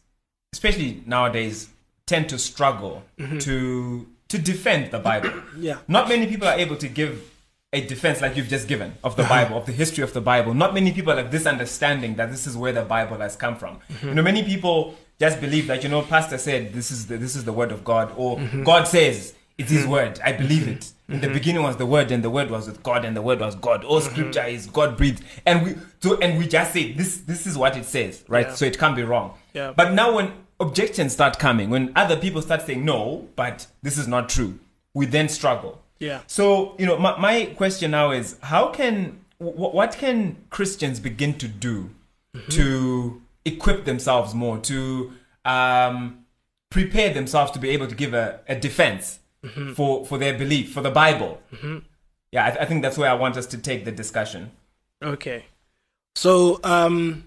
especially nowadays, tend to struggle to to defend the Bible. Yeah. Not many people are able to give a defense like you've just given of the Bible, of the history of the Bible. Not many people have this understanding that this is where the Bible has come from. Mm-hmm. You know, many people just believe that you know, Pastor said this is the, this is the word of God, or mm-hmm. God says it's His mm-hmm. word. I believe it. In the beginning was the word, and the word was with God, and the word was God. All Scripture is God breathed, and we so and we just say this this is what it says, right? Yeah. So it can't be wrong. Yeah. But now when objections start coming, when other people start saying no, but this is not true, we then struggle. Yeah. So you know, my, my question now is, how can wh- what can Christians begin to do to equip themselves more to um, prepare themselves to be able to give a, a defense for for their belief for the Bible. Yeah, I, I think that's where I want us to take the discussion. Okay. So, um,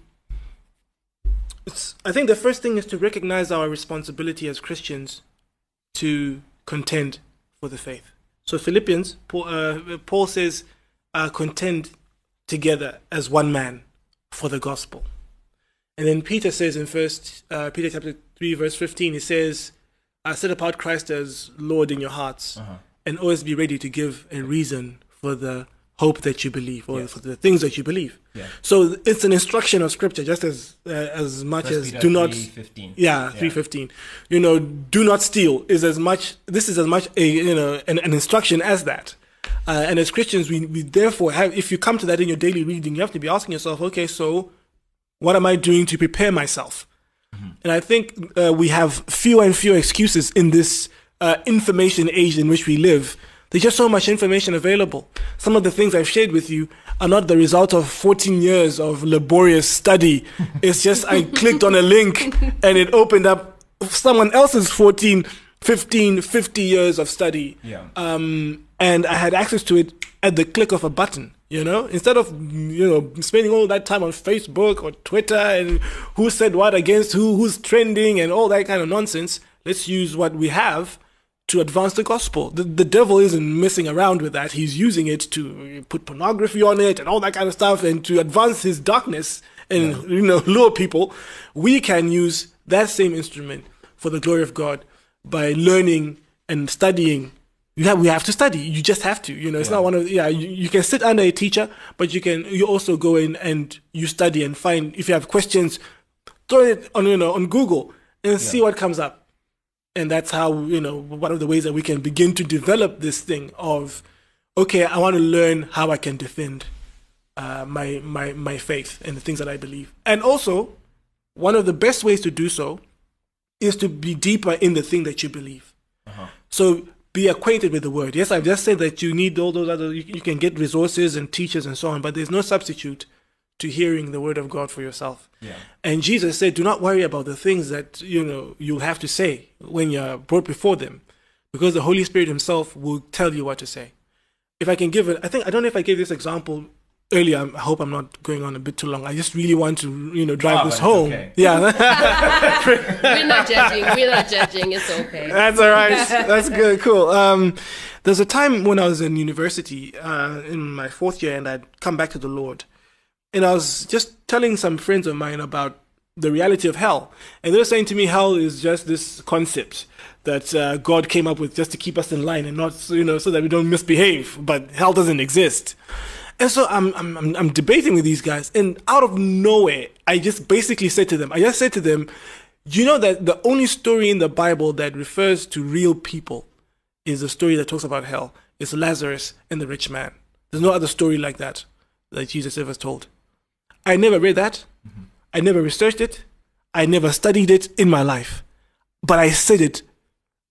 it's, I think the first thing is to recognize our responsibility as Christians to contend for the faith. So, Philippians, Paul, uh, Paul says, uh, contend together as one man for the gospel. And then Peter says in First uh, Peter chapter three verse fifteen, he says, "I set apart Christ as Lord in your hearts, and always be ready to give a reason for the hope that you believe, or Yes. for the things that you believe." Yeah. So it's an instruction of Scripture, just as uh, as much First as Peter do not 3:15. yeah, three fifteen. You know, do not steal is as much. This is as much a you know an, an instruction as that. Uh, and as Christians, we, we therefore have. If you come to that in your daily reading, you have to be asking yourself, okay, so what am I doing to prepare myself? And I think uh, we have fewer and fewer excuses in this uh, information age in which we live. There's just so much information available. Some of the things I've shared with you are not the result of 14 years of laborious study. it's just I clicked on a link and it opened up someone else's 14, 15, 50 years of study. Yeah. Um, and I had access to it at the click of a button. You know, instead of you know spending all that time on Facebook or Twitter and who said what against who, who's trending and all that kind of nonsense, let's use what we have to advance the gospel. The, the devil isn't messing around with that. He's using it to put pornography on it and all that kind of stuff and to advance his darkness and you know lure people. We can use that same instrument for the glory of God by learning and studying. You have we have to study. You just have to you know. It's not one of yeah you, you can sit under a teacher but you can you also go in and you study and find if you have questions throw it on you know on google and see what comes up and that's how you know one of the ways that we can begin to develop this thing of okay i want to learn how i can defend uh, my my my faith and the things that i believe. And also one of the best ways to do so is to be deeper in the thing that you believe. So be acquainted with the word. Yes, I've just said that you need all those other, you, you can get resources and teachers and so on, but there's no substitute to hearing the word of God for yourself. Yeah. And Jesus said, do not worry about the things that, you know, you'll have to say when you're brought before them, because the Holy Spirit himself will tell you what to say. If I can give it, I think, I don't know if I gave this example earlier. I hope I'm not going on a bit too long. I just really want to, you know, drive Ah, this home. okay. Yeah. We're not judging. We're not judging. It's okay. That's all right. That's good. Cool. Um, there's a time when I was in university, uh, in my fourth year, and I'd come back to the Lord, and I was just telling some friends of mine about the reality of hell, and they were saying to me, hell is just this concept that uh, God came up with just to keep us in line and not, you know, so that we don't misbehave. But hell doesn't exist. And so I'm, I'm, I'm, debating with these guys, and out of nowhere, I just basically said to them, I just said to them, you know that the only story in the Bible that refers to real people is the story that talks about hell. It's Lazarus and the rich man. There's no other story like that that Jesus ever told. I never read that. I never researched it. I never studied it in my life. But I said it.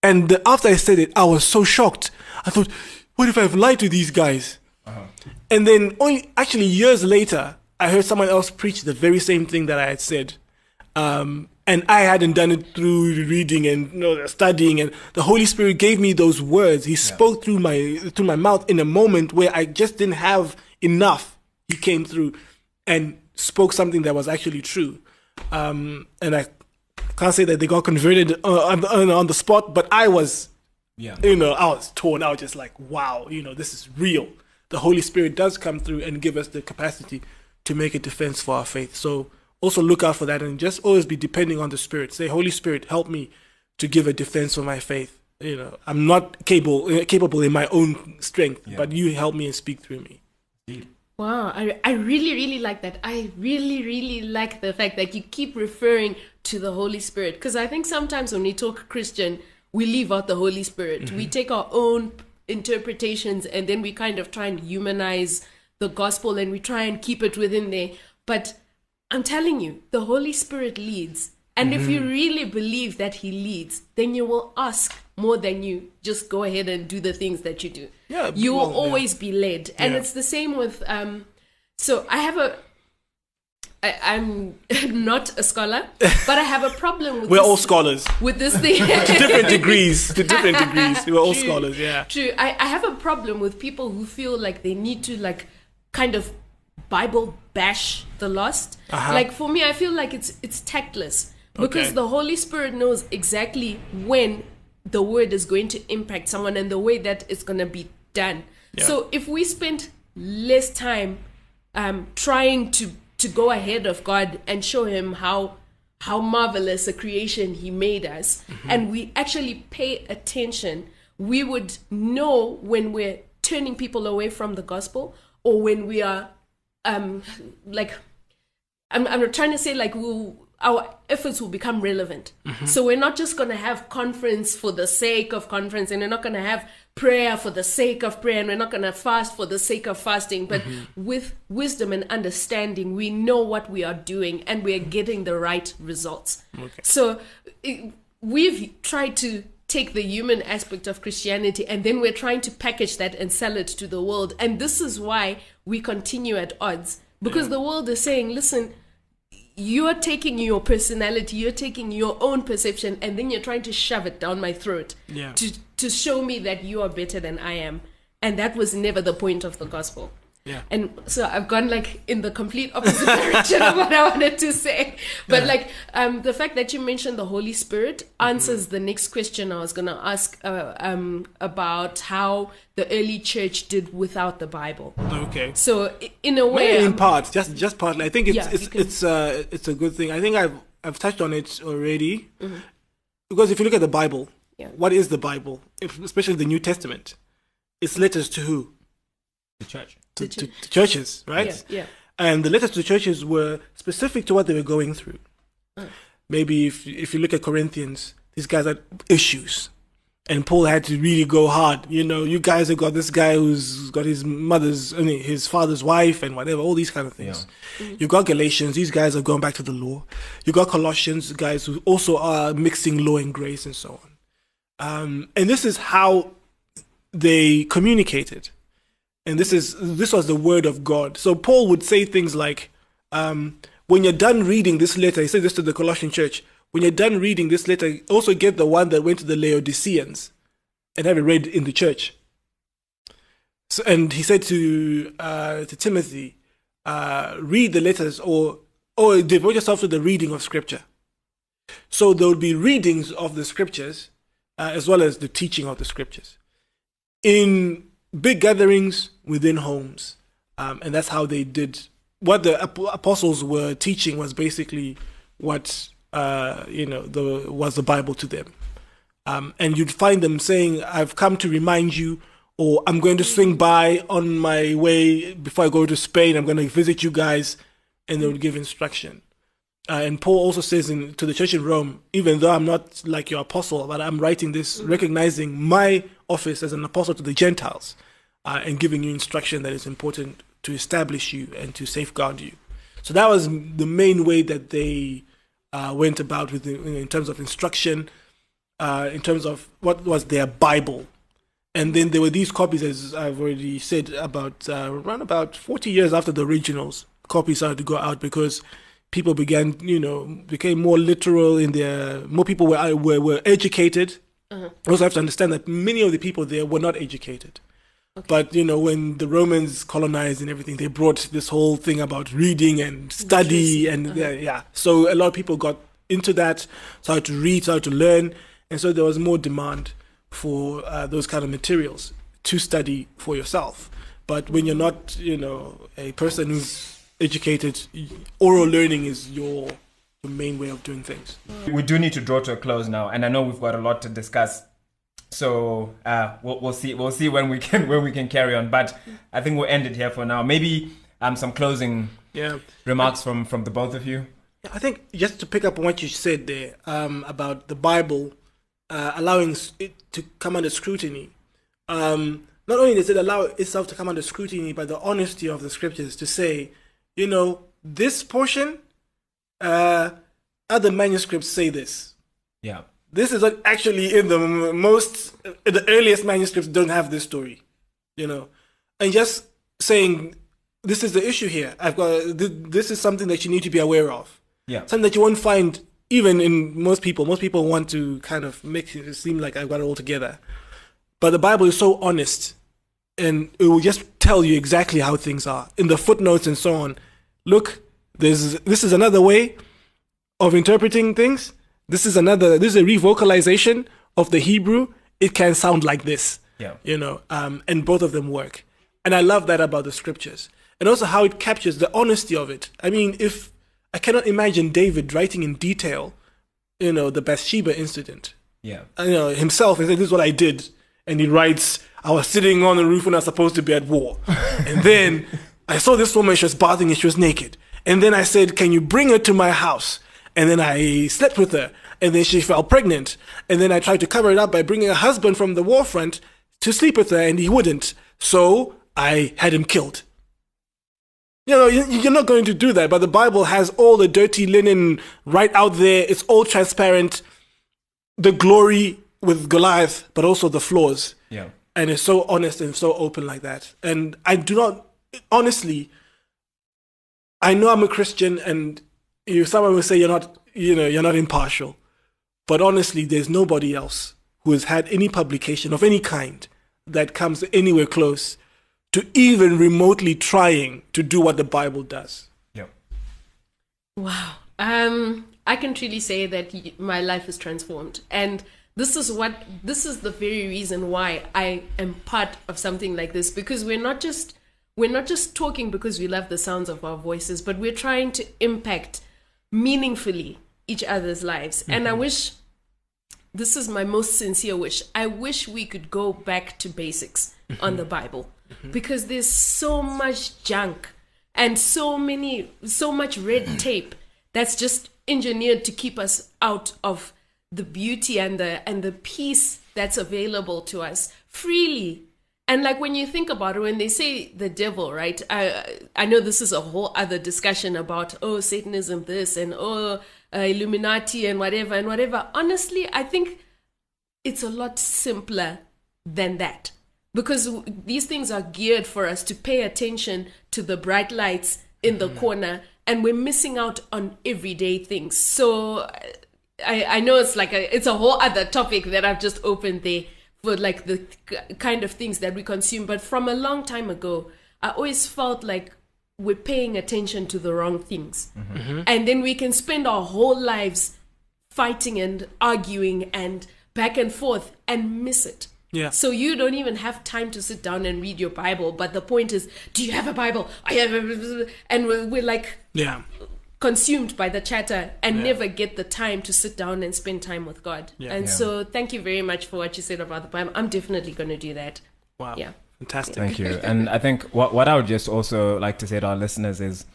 And the- after I said it, I was so shocked. I thought, what if I've lied to these guys? And then only actually years later, I heard someone else preach the very same thing that I had said. Um, and I hadn't done it through reading and you know, studying, and the Holy Spirit gave me those words. He spoke through my through my mouth in a moment where I just didn't have enough. He came through and spoke something that was actually true. Um, and I can't say that they got converted uh, on, on, on the spot, but I was Yeah. you know, I was torn. I was just like, wow, you know, this is real. The Holy Spirit does come through and give us the capacity to make a defense for our faith. So also look out for that and just always be depending on the Spirit. Say, Holy Spirit, help me to give a defense for my faith. You know, I'm not capable uh, capable in my own strength, but you help me and speak through me. Wow, I, I really, really like that. I really, really like the fact that you keep referring to the Holy Spirit. Because I think sometimes when we talk Christian, we leave out the Holy Spirit. We mm-hmm. take our own interpretations and then we kind of try and humanize the gospel and we try and keep it within there. But I'm telling you, the Holy Spirit leads. And if you mm-hmm. really believe that He leads, then you will ask more than you just go ahead and do the things that you do. Yeah, You will well, yeah. always be led. And Yeah. it's the same with um so I have a I, I'm not a scholar, but I have a problem with We're this, all scholars with this thing. to different degrees. To different degrees, we're all True, scholars. Yeah. True. I, I have a problem with people who feel like they need to like kind of Bible bash the lost. Uh-huh. Like for me, I feel like it's it's tactless because Okay. the Holy Spirit knows exactly when the word is going to impact someone and the way that it's going to be done. So if we spend less time um, trying to to go ahead of God and show Him how how marvelous a creation He made us, and we actually pay attention, we would know when we're turning people away from the gospel or when we are um like I'm, I'm trying to say like we'll, our efforts will become relevant. So we're not just going to have conference for the sake of conference, and we're not going to have prayer for the sake of prayer, and we're not going to fast for the sake of fasting. But mm-hmm. with wisdom and understanding, we know what we are doing, and we are getting the right results. So it, we've tried to take the human aspect of Christianity and then we're trying to package that and sell it to the world. And this is why we continue at odds because the world is saying, listen, you're taking your personality, you're taking your own perception, and then you're trying to shove it down my throat Yeah. to, to show me that you are better than I am. And that was never the point of the gospel. Yeah. And so I've gone like in the complete opposite direction of what I wanted to say. But like um, the fact that you mentioned the Holy Spirit answers the next question I was going to ask uh, um, about how the early church did without the Bible. Okay. So in a way, in I'm- part, just just partly. I think it's Yeah, it's can- it's uh it's a good thing. I think I've I've touched on it already because if you look at the Bible, Mm-hmm. Yeah. what is the Bible? If, especially the New Testament, it's letters to who? The church. To, To to, to churches, right? yeah, yeah. And the letters to churches were specific to what they were going through. Maybe if if you look at Corinthians, these guys had issues. And Paul had to really go hard. You know, you guys have got this guy who's got his mother's, I mean, his father's wife and whatever, all these kind of things. You've got Galatians, these guys are going back to the law. You've got Colossians, guys who also are mixing law and grace and so on. Um, and this is how they communicated and this is this was the word of God. So Paul would say things like, um, "When you're done reading this letter," he said this to the Colossian church. When you're done reading this letter, also get the one that went to the Laodiceans, and have it read in the church. So, and he said to uh, to Timothy, uh, "Read the letters, or or devote yourself to the reading of Scripture." So there would be readings of the Scriptures, uh, as well as the teaching of the Scriptures in big gatherings within homes. Um, and that's how they did what the ap- apostles were teaching was basically what uh, you know the was the Bible to them. Um, and you'd find them saying, "I've come to remind you," or "I'm going to swing by on my way before I go to Spain. I'm going to visit you guys," and they would give instruction. Uh, and Paul also says in, to the church in Rome, even though I'm not like your apostle, but I'm writing this recognizing my office as an apostle to the Gentiles uh, and giving you instruction that is important to establish you and to safeguard you. So that was the main way that they uh, went about with the, in terms of instruction, uh, in terms of what was their Bible. And then there were these copies, as I've already said, about uh, around about 40 years after the originals, copies started to go out because people began, you know, became more literal in their, more people were, were, were educated. You also have to understand that many of the people there were not educated. But, you know, when the Romans colonized and everything, they brought this whole thing about reading and study and yeah, yeah. So a lot of people got into that, started to read, started to learn. And so there was more demand for uh, those kind of materials to study for yourself. But when you're not, you know, a person who's educated, oral learning is your, your main way of doing things. We do need to draw to a close now, and I know we've got a lot to discuss. So uh, we'll, we'll see. We'll see when we can when we can carry on. But I think we'll end it here for now. Maybe um some closing Yeah. remarks from from the both of you. I think just to pick up on what you said there um, about the Bible uh, allowing it to come under scrutiny. Um, not only does it allow itself to come under scrutiny, but the honesty of the scriptures to say, you know, this portion, uh, other manuscripts say this. Yeah. This is actually in the most, the earliest manuscripts don't have this story, you know, and just saying this is the issue here. I've got this is something that you need to be aware of. Yeah. Something that you won't find even in most people. Most people want to kind of make it seem like I've got it all together. But the Bible is so honest and it will just tell you exactly how things are in the footnotes and so on. Look, there's this is another way of interpreting things. This is another this is a revocalization of the Hebrew. It can sound like this. Yeah. You know, um, and both of them work. And I love that about the scriptures. And also how it captures the honesty of it. I mean, if I cannot imagine David writing in detail, you know, the Bathsheba incident Yeah. you know, himself and said, "This is what I did," and he writes, "I was sitting on the roof when I was supposed to be at war, and then I saw this woman. She was bathing and she was naked, and then I said, "Can you bring her to my house?" And then I slept with her, and then she fell pregnant, and then I tried to cover it up by bringing a husband from the war front to sleep with her, and he wouldn't, so I had him killed. You know, you- you're not going to do that, but the Bible has all the dirty linen right out there. It's all transparent the glory with Goliath, but also the flaws. Yeah. And it's so honest and so open like that. And I do not, honestly, I know I'm a Christian, and you someone will say you're not, you know, you're not impartial. But honestly, there's nobody else who has had any publication of any kind that comes anywhere close to even remotely trying to do what the Bible does. Yeah. Wow. Um, I can truly say that my life is transformed, and this is what this is the very reason why I am part of something like this because we're not just we're not just talking because we love the sounds of our voices, but we're trying to impact meaningfully each other's lives. And I mm-hmm. wish this is my most sincere wish. I wish we could go back to basics mm-hmm. on the Bible mm-hmm. because there's so much junk and so many, so much red tape that's just engineered to keep us out of the beauty and the and the peace that's available to us freely. And like when you think about it, when they say the devil, right? I I know this is a whole other discussion about oh Satanism this and oh uh, Illuminati and whatever and whatever. Honestly, I think it's a lot simpler than that because w- these things are geared for us to pay attention to the bright lights in the corner and we're missing out on everyday things so I, I know it's like a, it's a whole other topic that i've just opened there for like the kind of things that we consume but from a long time ago i always felt like we're paying attention to the wrong things mm-hmm. Mm-hmm. and then we can spend our whole lives fighting and arguing and back and forth and miss it. Yeah. So you don't even have time to sit down and read your Bible. But the point is, do you have a Bible? I have, a, and we're, we're like Yeah. Consumed by the chatter and never get the time to sit down and spend time with God. And Yeah. so, thank you very much for what you said about the Bible. I'm definitely going to do that. Wow. Yeah. Fantastic. Thank you. And I think what what I would just also like to say to our listeners is,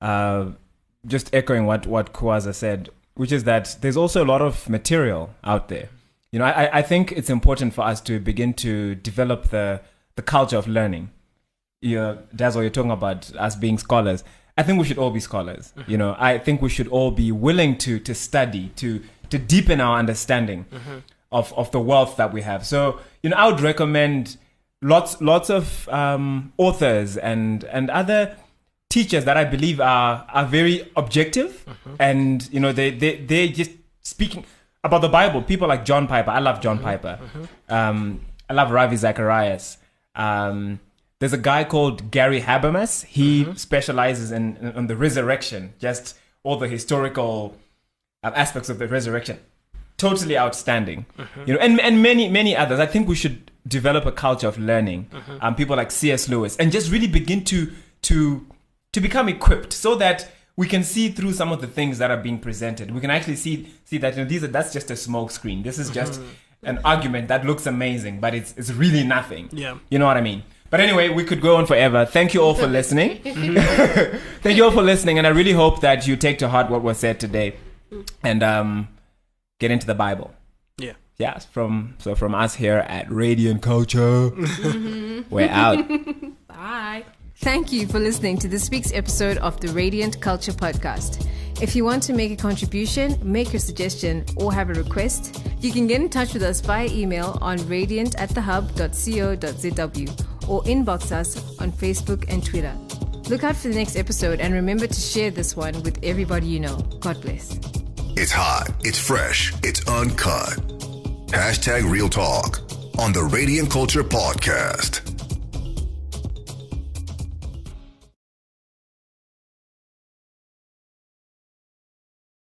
uh, just echoing what what Kwaza said, which is that there's also a lot of material out there. You know, I I think it's important for us to begin to develop the the culture of learning. You know, that's what you're talking about us being scholars. I think we should all be scholars. You know, I think we should all be willing to to study to to deepen our understanding of of the wealth that we have. So you know, I would recommend lots lots of um, authors and and other teachers that I believe are are very objective and you know they they they just speaking about the Bible. People like John Piper. I love John Piper. Um, I love Ravi Zacharias. Um, there's a guy called Gary Habermas. He specializes in, in on the resurrection, just all the historical um, aspects of the resurrection. Totally outstanding, you know, and and many many others. I think we should develop a culture of learning. Um, people like C.S. Lewis, and just really begin to to to become equipped, so that we can see through some of the things that are being presented. We can actually see see that you know, these are that's just a smoke screen. This is just an argument that looks amazing, but it's it's really nothing. Yeah. You know what I mean? But anyway, we could go on forever. Thank you all for listening. Thank you all for listening, and I really hope that you take to heart what was said today, and um, get into the Bible. Yeah. Yeah, from so from us here at Radiant Culture, we're out. Bye. Thank you for listening to this week's episode of the Radiant Culture Podcast. If you want to make a contribution, make a suggestion, or have a request, you can get in touch with us via email on radiant at thehub.co.zw or inbox us on Facebook and Twitter. Look out for the next episode and remember to share this one with everybody you know. God bless. It's hot, it's fresh, it's uncut. Hashtag Real Talk on the Radiant Culture Podcast.